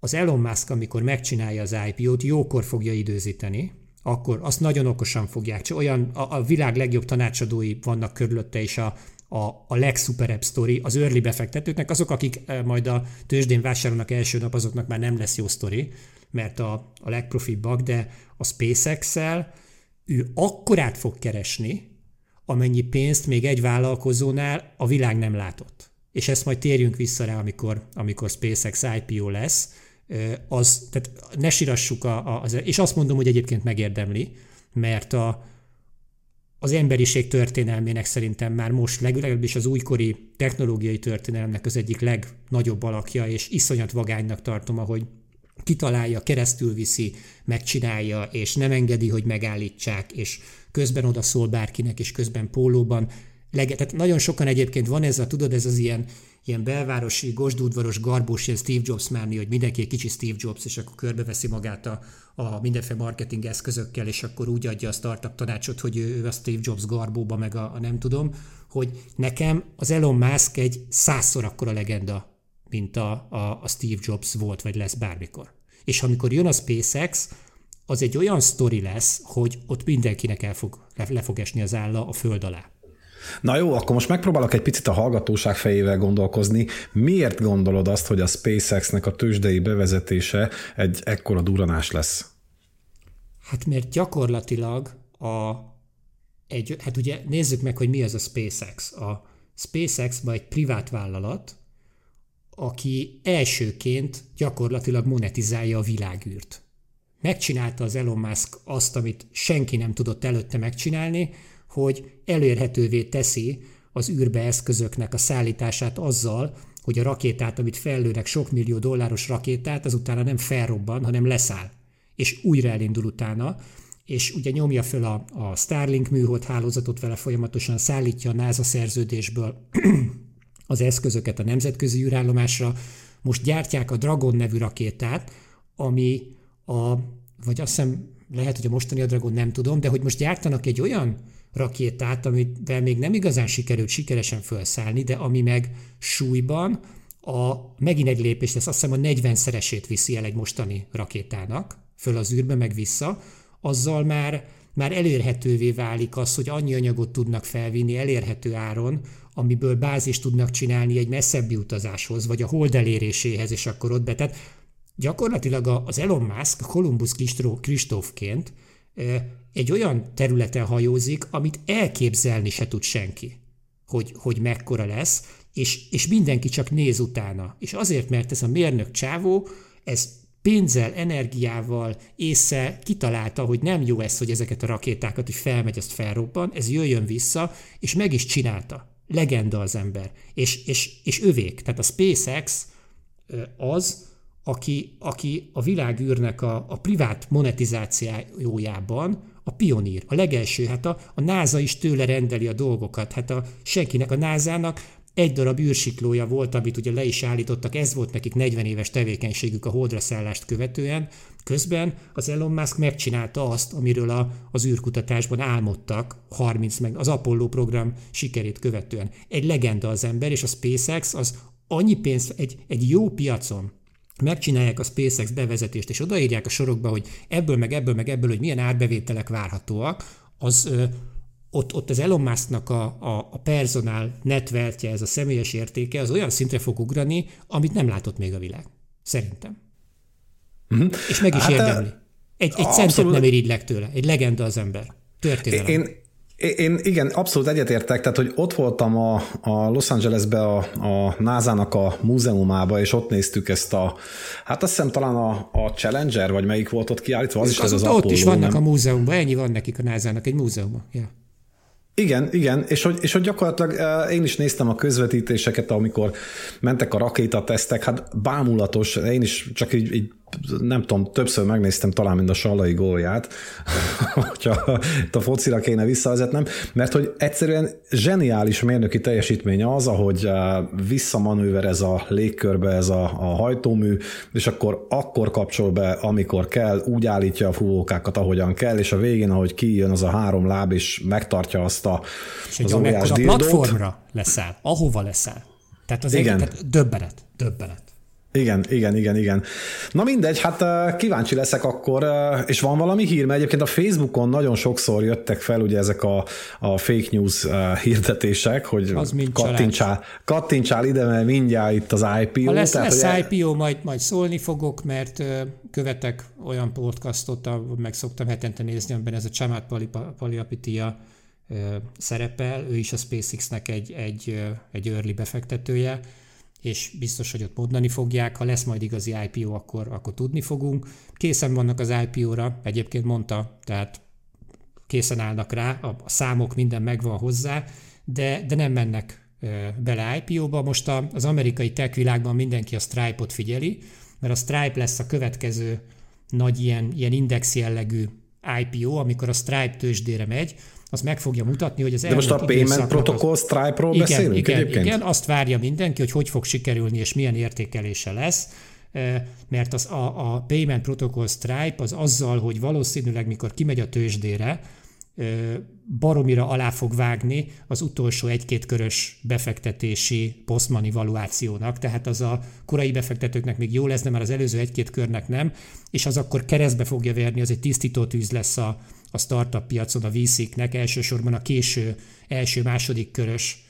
az Elon Musk, amikor megcsinálja az IPO-t, jókor fogja időzíteni, akkor azt nagyon okosan fogják. Csak olyan a, a világ legjobb tanácsadói vannak körülötte, és a, a, a legszuperebb sztori az early befektetőknek, azok, akik eh, majd a tőzsdén vásárolnak első nap, azoknak már nem lesz jó sztori, mert a, a legprofibbak, de a SpaceX-el ő akkorát fog keresni, amennyi pénzt még egy vállalkozónál a világ nem látott. És ezt majd térjünk vissza rá, amikor, amikor SpaceX IPO lesz, az, tehát ne sírassuk, a, a, az, és azt mondom, hogy egyébként megérdemli, mert a, az emberiség történelmének szerintem már most legalábbis az újkori technológiai történelemnek az egyik legnagyobb alakja, és iszonyat vagánynak tartom, ahogy kitalálja, keresztül viszi, megcsinálja, és nem engedi, hogy megállítsák, és közben oda szól bárkinek, és közben pólóban. Lege, tehát nagyon sokan egyébként van ez a, tudod, ez az ilyen ilyen belvárosi, gosdúdvaros, garbós, ilyen Steve Jobs márni, hogy mindenki egy kicsi Steve Jobs, és akkor körbeveszi magát a, a mindenféle marketing eszközökkel, és akkor úgy adja a startup tanácsot, hogy ő, ő a Steve Jobs garbóba, meg a, a nem tudom, hogy nekem az Elon Musk egy százszor akkora legenda, mint a, a, a Steve Jobs volt, vagy lesz bármikor. És amikor jön a SpaceX, az egy olyan sztori lesz, hogy ott mindenkinek el fog, le, le fog esni az álla a föld alá. Na jó, akkor most megpróbálok egy picit a hallgatóság fejével gondolkozni. Miért gondolod azt, hogy a SpaceX-nek a tőzsdei bevezetése egy ekkora duranás lesz? Hát mert gyakorlatilag a, egy, hát ugye nézzük meg, hogy mi az a SpaceX. A SpaceX ma egy privát vállalat, aki elsőként gyakorlatilag monetizálja a világűrt. Megcsinálta az Elon Musk azt, amit senki nem tudott előtte megcsinálni, hogy elérhetővé teszi az űrbe eszközöknek a szállítását azzal, hogy a rakétát, amit fellőnek sok millió dolláros rakétát, az utána nem felrobban, hanem leszáll, és újra elindul utána, és ugye nyomja föl a, a Starlink műhold hálózatot vele folyamatosan, szállítja a NASA szerződésből az eszközöket a nemzetközi űrállomásra. Most gyártják a Dragon nevű rakétát, ami a, vagy azt hiszem lehet, hogy a mostani a Dragon nem tudom, de hogy most gyártanak egy olyan rakétát, amivel még nem igazán sikerült sikeresen felszállni, de ami meg súlyban a, megint egy lépés lesz, azt hiszem a 40-szeresét viszi el egy mostani rakétának, föl az űrbe, meg vissza, azzal már, már elérhetővé válik az, hogy annyi anyagot tudnak felvinni elérhető áron, amiből bázis tudnak csinálni egy messzebbi utazáshoz, vagy a hold eléréséhez, és akkor ott be. Gyakorlatilag az Elon Musk Columbus Kristófként egy olyan területen hajózik, amit elképzelni se tud senki, hogy, hogy mekkora lesz, és, és mindenki csak néz utána. És azért, mert ez a mérnök csávó, ez pénzzel, energiával, észre kitalálta, hogy nem jó ez, hogy ezeket a rakétákat, hogy felmegy, azt felrobban, ez jöjjön vissza, és meg is csinálta. Legenda az ember. És, és, és övék. Tehát a SpaceX az, aki, aki a világűrnek a, a privát monetizációjában a pionír, a legelső, hát a, a NASA is tőle rendeli a dolgokat, hát a senkinek, a NASA-nak egy darab űrsiklója volt, amit ugye le is állítottak, ez volt nekik 40 éves tevékenységük a holdra szállást követően. Közben az Elon Musk megcsinálta azt, amiről a, az űrkutatásban álmodtak 30 meg az Apollo program sikerét követően. Egy legenda az ember, és a SpaceX az annyi pénzt egy, egy jó piacon, megcsinálják a SpaceX bevezetést, és odaírják a sorokba, hogy ebből, meg ebből, meg ebből, hogy milyen árbevételek várhatóak, az ö, ott, ott az Elon Musknak a, a, a personál netvertje, ez a személyes értéke, az olyan szintre fog ugrani, amit nem látott még a világ. Szerintem. Mm-hmm. És meg is hát, érdemli. Egy, egy centet nem irigylek tőle. Egy legenda az ember. Történelem. Én, én igen, abszolút egyetértek, tehát hogy ott voltam a, a Los Angelesbe a, a NASA-nak a múzeumába, és ott néztük ezt a, hát azt hiszem talán a, a Challenger, vagy melyik volt ott kiállítva, az, az is ez az Ott Apollo, is vannak nem? a múzeumban, ennyi van nekik a NASA-nak egy múzeuma. Yeah. Igen, igen, és hogy, és hogy gyakorlatilag én is néztem a közvetítéseket, amikor mentek a rakétatesztek, hát bámulatos, én is csak így, így nem tudom, többször megnéztem talán, mint a Sallai gólját, hogyha a focira kéne visszavezetnem, mert hogy egyszerűen zseniális mérnöki teljesítmény az, ahogy visszamanőverez a légkörbe ez a, a hajtómű, és akkor akkor kapcsol be, amikor kell, úgy állítja a fúvókákat, ahogyan kell, és a végén, ahogy kijön az a három láb, és megtartja azt a, és az óriás a platformra leszáll, ahova leszáll. Tehát az Igen. Tehát döbbenet, döbbenet. Igen, igen, igen, igen. Na mindegy, hát kíváncsi leszek akkor, és van valami hír, mert egyébként a Facebookon nagyon sokszor jöttek fel ugye ezek a, a fake news hirdetések, hogy az kattintsál, kattintsál ide, mert mindjárt itt az IPO. Ha lesz, tehát, lesz ugye... IPO, majd, majd szólni fogok, mert követek olyan podcastot, meg szoktam hetente nézni, amiben ez a Csamát Paliapitia szerepel, ő is a SpaceX-nek egy, egy, egy early befektetője, és biztos, hogy ott mondani fogják, ha lesz majd igazi IPO, akkor, akkor tudni fogunk. Készen vannak az IPO-ra, egyébként mondta, tehát készen állnak rá, a, számok minden megvan hozzá, de, de nem mennek bele IPO-ba. Most az amerikai tech világban mindenki a Stripe-ot figyeli, mert a Stripe lesz a következő nagy ilyen, ilyen index jellegű IPO, amikor a Stripe tőzsdére megy, az meg fogja mutatni, hogy az De most a payment protocol Stripe-ról igen, beszélünk igen, egyébként? Igen, azt várja mindenki, hogy hogy fog sikerülni és milyen értékelése lesz mert az a, a Payment Protocol Stripe az azzal, hogy valószínűleg mikor kimegy a tőzsdére, baromira alá fog vágni az utolsó egy-két körös befektetési posztmani valuációnak, tehát az a korai befektetőknek még jó lesz, de már az előző egy-két körnek nem, és az akkor keresztbe fogja verni, az egy tisztító tűz lesz a, a startup piacon a VC-knek, elsősorban a késő első-második körös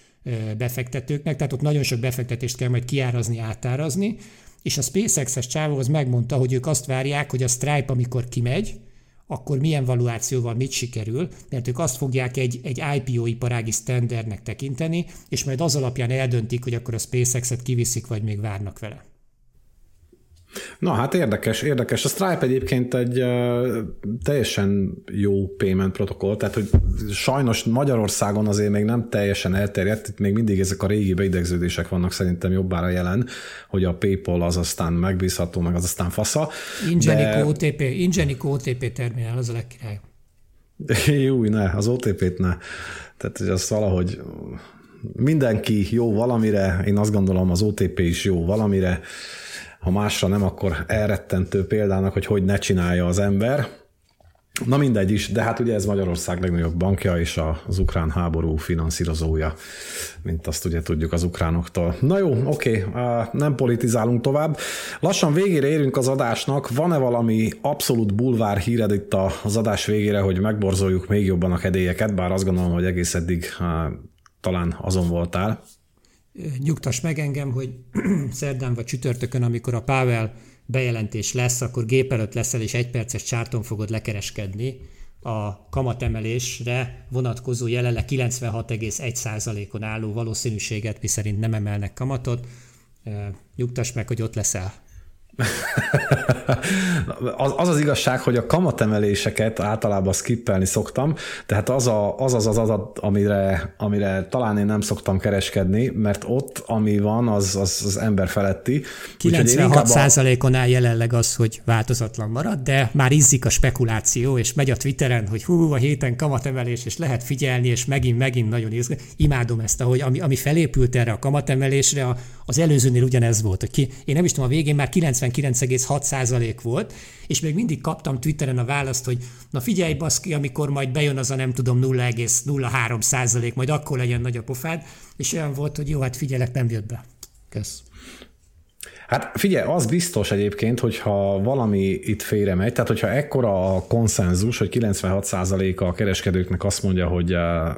befektetőknek, tehát ott nagyon sok befektetést kell majd kiárazni, átárazni, és a SpaceX-es csávó az megmondta, hogy ők azt várják, hogy a Stripe, amikor kimegy, akkor milyen valuációval mit sikerül, mert ők azt fogják egy, egy IPO iparági standardnek tekinteni, és majd az alapján eldöntik, hogy akkor a SpaceX-et kiviszik, vagy még várnak vele. Na hát érdekes, érdekes. A Stripe egyébként egy uh, teljesen jó payment protokoll, tehát hogy sajnos Magyarországon azért még nem teljesen elterjedt, itt még mindig ezek a régi beidegződések vannak szerintem jobbára jelen, hogy a PayPal az aztán megbízható, meg az aztán fasza. Ingenico de... OTP, Ingenico OTP terminál, az a legkirály. Jó, ne, az OTP-t ne. Tehát, hogy azt valahogy mindenki jó valamire, én azt gondolom az OTP is jó valamire, ha másra nem, akkor elrettentő példának, hogy hogy ne csinálja az ember. Na mindegy is, de hát ugye ez Magyarország legnagyobb bankja és az ukrán háború finanszírozója, mint azt ugye tudjuk az ukránoktól. Na jó, oké, nem politizálunk tovább. Lassan végére érünk az adásnak. Van-e valami abszolút bulvár híred itt az adás végére, hogy megborzoljuk még jobban a kedélyeket, bár azt gondolom, hogy egész eddig talán azon voltál nyugtass meg engem, hogy szerdán vagy csütörtökön, amikor a Pavel bejelentés lesz, akkor gép előtt leszel, és egy perces csárton fogod lekereskedni, a kamatemelésre vonatkozó jelenleg 96,1%-on álló valószínűséget, miszerint nem emelnek kamatot. Nyugtass meg, hogy ott leszel. Az, az az igazság, hogy a kamatemeléseket általában skippelni szoktam, tehát az a, az, az, az adat, amire, amire talán én nem szoktam kereskedni, mert ott, ami van, az, az, az ember feletti. 96 on áll jelenleg az, hogy változatlan marad, de már izzik a spekuláció, és megy a Twitteren, hogy hú, a héten kamatemelés, és lehet figyelni, és megint, megint nagyon izg. Imádom ezt, ahogy ami, ami felépült erre a kamatemelésre, az előzőnél ugyanez volt. Hogy ki, én nem is tudom, a végén már 90 99,6% volt, és még mindig kaptam Twitteren a választ, hogy na figyelj baszki, amikor majd bejön az a nem tudom 0,03%, majd akkor legyen nagy a pofád, és olyan volt, hogy jó, hát figyelek, nem jött be. Kösz. Hát figyelj, az biztos egyébként, hogyha valami itt félre megy, tehát hogyha ekkora a konszenzus, hogy 96%-a a kereskedőknek azt mondja, hogy eh, eh,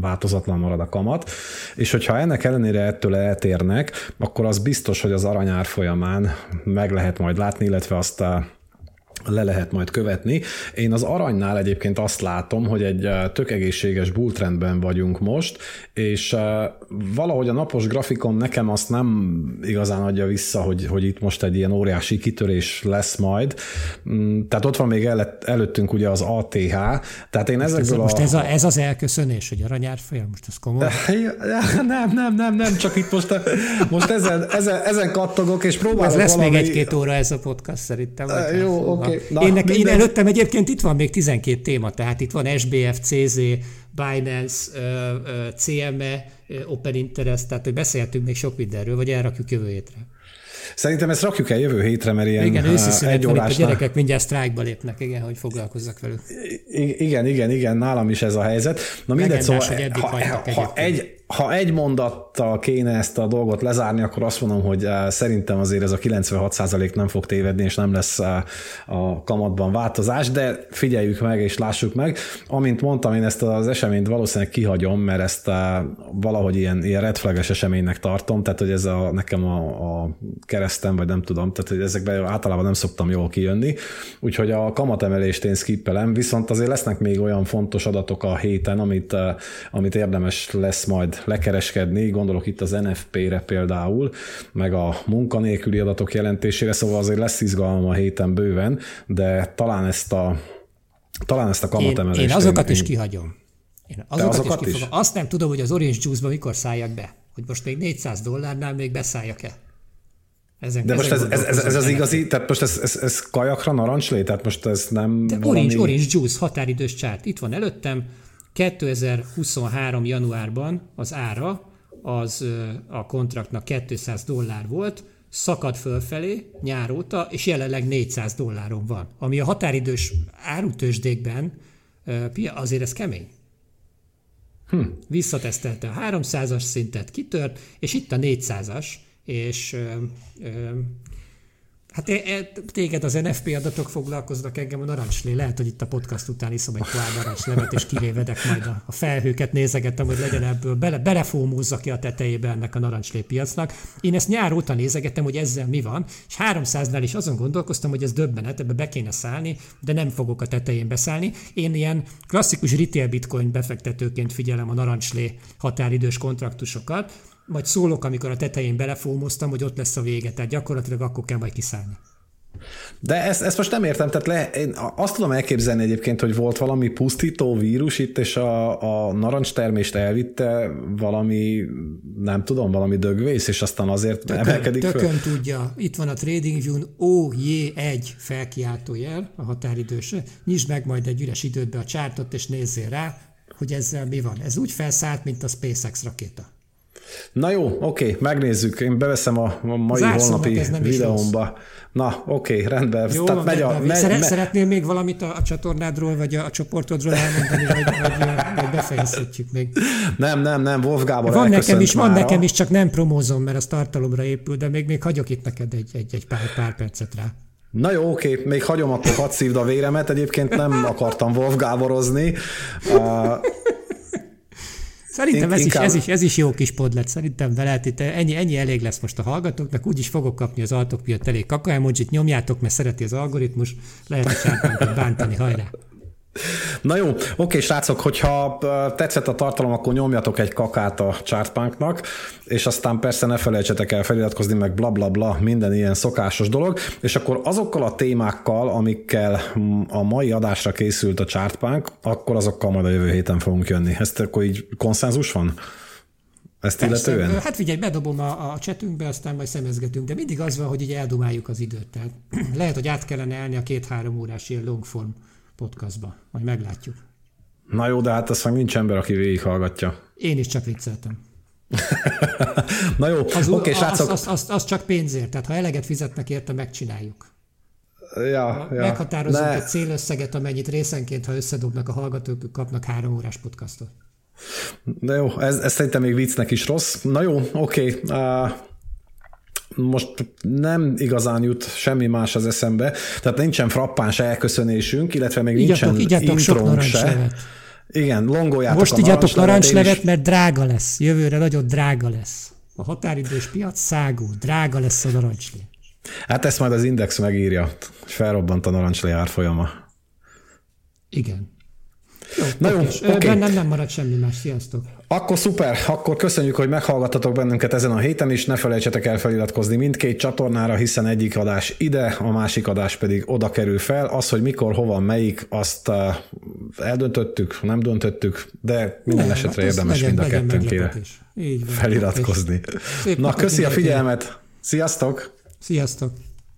változatlan marad a kamat, és hogyha ennek ellenére ettől eltérnek, akkor az biztos, hogy az aranyár folyamán meg lehet majd látni, illetve azt a le lehet majd követni. Én az aranynál egyébként azt látom, hogy egy tök egészséges bulltrendben vagyunk most, és valahogy a napos grafikon nekem azt nem igazán adja vissza, hogy, hogy itt most egy ilyen óriási kitörés lesz majd. Mm, tehát ott van még előttünk ugye az ATH, tehát én most ezekből ez, a... Most ez, a, ez az elköszönés, hogy aranyár fél, most ez komoly? Nem, nem, nem, nem, csak itt most, most ezen, ezen, ezen kattogok, és próbálok Ez lesz valami... még egy-két óra ez a podcast szerintem. Jó, oké. Okay. Na, én, nek, én előttem egyébként itt van még 12 téma, tehát itt van SBF, CZ, Binance, CME, Open Interest, tehát hogy beszéltünk még sok mindenről, vagy elrakjuk jövő hétre. Szerintem ezt rakjuk el jövő hétre, mert ilyen Igen, őszi van, a gyerekek mindjárt sztrájkba lépnek, igen, hogy foglalkozzak velük. I- igen, igen, igen, nálam is ez a helyzet. Na mindegy, szóval, ha, ha, egy, ha egy mondattal kéne ezt a dolgot lezárni, akkor azt mondom, hogy eh, szerintem azért ez a 96% nem fog tévedni, és nem lesz eh, a kamatban változás, de figyeljük meg és lássuk meg. Amint mondtam, én ezt az eseményt valószínűleg kihagyom, mert ezt eh, valahogy ilyen, ilyen redflages eseménynek tartom, tehát hogy ez a, nekem a, a keresztem, vagy nem tudom, tehát hogy ezekben általában nem szoktam jól kijönni, úgyhogy a kamatemelést én skippelem, viszont azért lesznek még olyan fontos adatok a héten, amit, amit érdemes lesz majd lekereskedni, gondolok itt az NFP-re például, meg a munkanélküli adatok jelentésére, szóval azért lesz izgalom a héten bőven, de talán ezt a talán ezt a kamatemelést... Én, én azokat én, is kihagyom. Én azokat, azokat is, is? Azt nem tudom, hogy az Orange Juice-ba mikor szálljak be. Hogy most még 400 dollárnál még beszálljak-e. Ezen, De most ez, ez, ez, ez az igazi, tehát most ez, ez, ez kajakra narancslé, tehát most ez nem De valami... Orange, Orange Juice határidős csárt. Itt van előttem, 2023. januárban az ára az a kontraktnak 200 dollár volt, szakad fölfelé nyár óta, és jelenleg 400 dolláron van. Ami a határidős árutősdékben azért ez kemény. Hm. Visszatesztelte a 300-as szintet, kitört, és itt a 400-as, és ö, ö, Hát e, e, téged az NFP adatok foglalkoznak engem a narancslé. Lehet, hogy itt a podcast után iszom egy pohár narancslevet, és kivévedek majd a, a felhőket, nézegetem, hogy legyen ebből, bele, belefómúzza ki a tetejébe ennek a narancslé piacnak. Én ezt nyár óta nézegettem, hogy ezzel mi van, és 300-nál is azon gondolkoztam, hogy ez döbbenet, ebbe be kéne szállni, de nem fogok a tetején beszállni. Én ilyen klasszikus retail bitcoin befektetőként figyelem a narancslé határidős kontraktusokat, majd szólok, amikor a tetején belefómoztam, hogy ott lesz a vége, tehát gyakorlatilag akkor kell majd kiszállni. De ezt, ezt most nem értem, tehát le, én azt tudom elképzelni egyébként, hogy volt valami pusztító vírus itt, és a, a narancstermést elvitte valami, nem tudom, valami dögvész, és aztán azért tökön, emelkedik tökön föl. tudja. Itt van a TradingView-n OJ1 felkiáltójel, a határidőse. Nyisd meg majd egy üres időbe a csártot, és nézzél rá, hogy ezzel mi van. Ez úgy felszállt, mint a SpaceX rakéta. Na jó, oké, megnézzük. Én beveszem a, mai Zárszónak holnapi videómba. Na, oké, rendben. Jó, Tehát megy a, megy, Szeret, megy. Szeretnél még valamit a, a csatornádról, vagy a, a csoportodról elmondani, vagy, vagy, vagy befejezhetjük még? Nem, nem, nem, Wolf Gábor Van nekem is, van nekem is, csak nem promózom, mert az tartalomra épül, de még, még hagyok itt neked egy, egy, egy pár, pár percet rá. Na jó, oké, még hagyom, akkor hadd szívd a véremet. Egyébként nem akartam Wolf Gáborozni. Uh, Szerintem ez, is, ez, is, ez is jó kis pod lett, szerintem veled itt ennyi, ennyi elég lesz most a hallgatóknak, úgyis fogok kapni az altok miatt elég kaka emojit, nyomjátok, mert szereti az algoritmus, lehet a bántani, hajrá! Na jó, oké, srácok, hogyha tetszett a tartalom, akkor nyomjatok egy kakát a Chartpunknak, és aztán persze ne felejtsetek el feliratkozni, meg bla bla bla, minden ilyen szokásos dolog, és akkor azokkal a témákkal, amikkel a mai adásra készült a Chartpunk, akkor azokkal majd a jövő héten fogunk jönni. Ezt akkor így konszenzus van? Ezt Persze, illetően? Hát figyelj, bedobom a, a csetünkbe, aztán majd szemezgetünk, de mindig az van, hogy így eldumáljuk az időt. Tehát lehet, hogy át kellene elni a két-három órás ilyen longform podcastba. Majd meglátjuk. Na jó, de hát azt meg nincs ember, aki végighallgatja. Én is csak vicceltem. Na jó, oké, okay, srácok. Az, az, az, az, csak pénzért, tehát ha eleget fizetnek érte, megcsináljuk. Ja, ja. Meghatározunk ne. egy célösszeget, amennyit részenként, ha összedobnak a hallgatók, kapnak három órás podcastot. De jó, ez, ez szerintem még viccnek is rossz. Na jó, oké. Okay. Uh, most nem igazán jut semmi más az eszembe, tehát nincsen frappáns elköszönésünk, illetve még igyatok, nincsen intrónk se. Levet. Igen, longoljátok Most a igyatok narancslevet, mert drága lesz. Jövőre nagyon drága lesz. A határidős piac szágul, drága lesz a narancslé. Hát ezt majd az Index megírja, és felrobbant a narancslé árfolyama. Igen. Jó, Na jó, okay. Bennem nem marad semmi más. Sziasztok! Akkor szuper, akkor köszönjük, hogy meghallgattatok bennünket ezen a héten is, ne felejtsetek el feliratkozni mindkét csatornára, hiszen egyik adás ide, a másik adás pedig oda kerül fel. Az, hogy mikor, hova, melyik, azt eldöntöttük, nem döntöttük, de minden nem, esetre hát érdemes legyen, mind a kettőnkére feliratkozni. Na, köszi a figyelmet! Sziasztok! Sziasztok!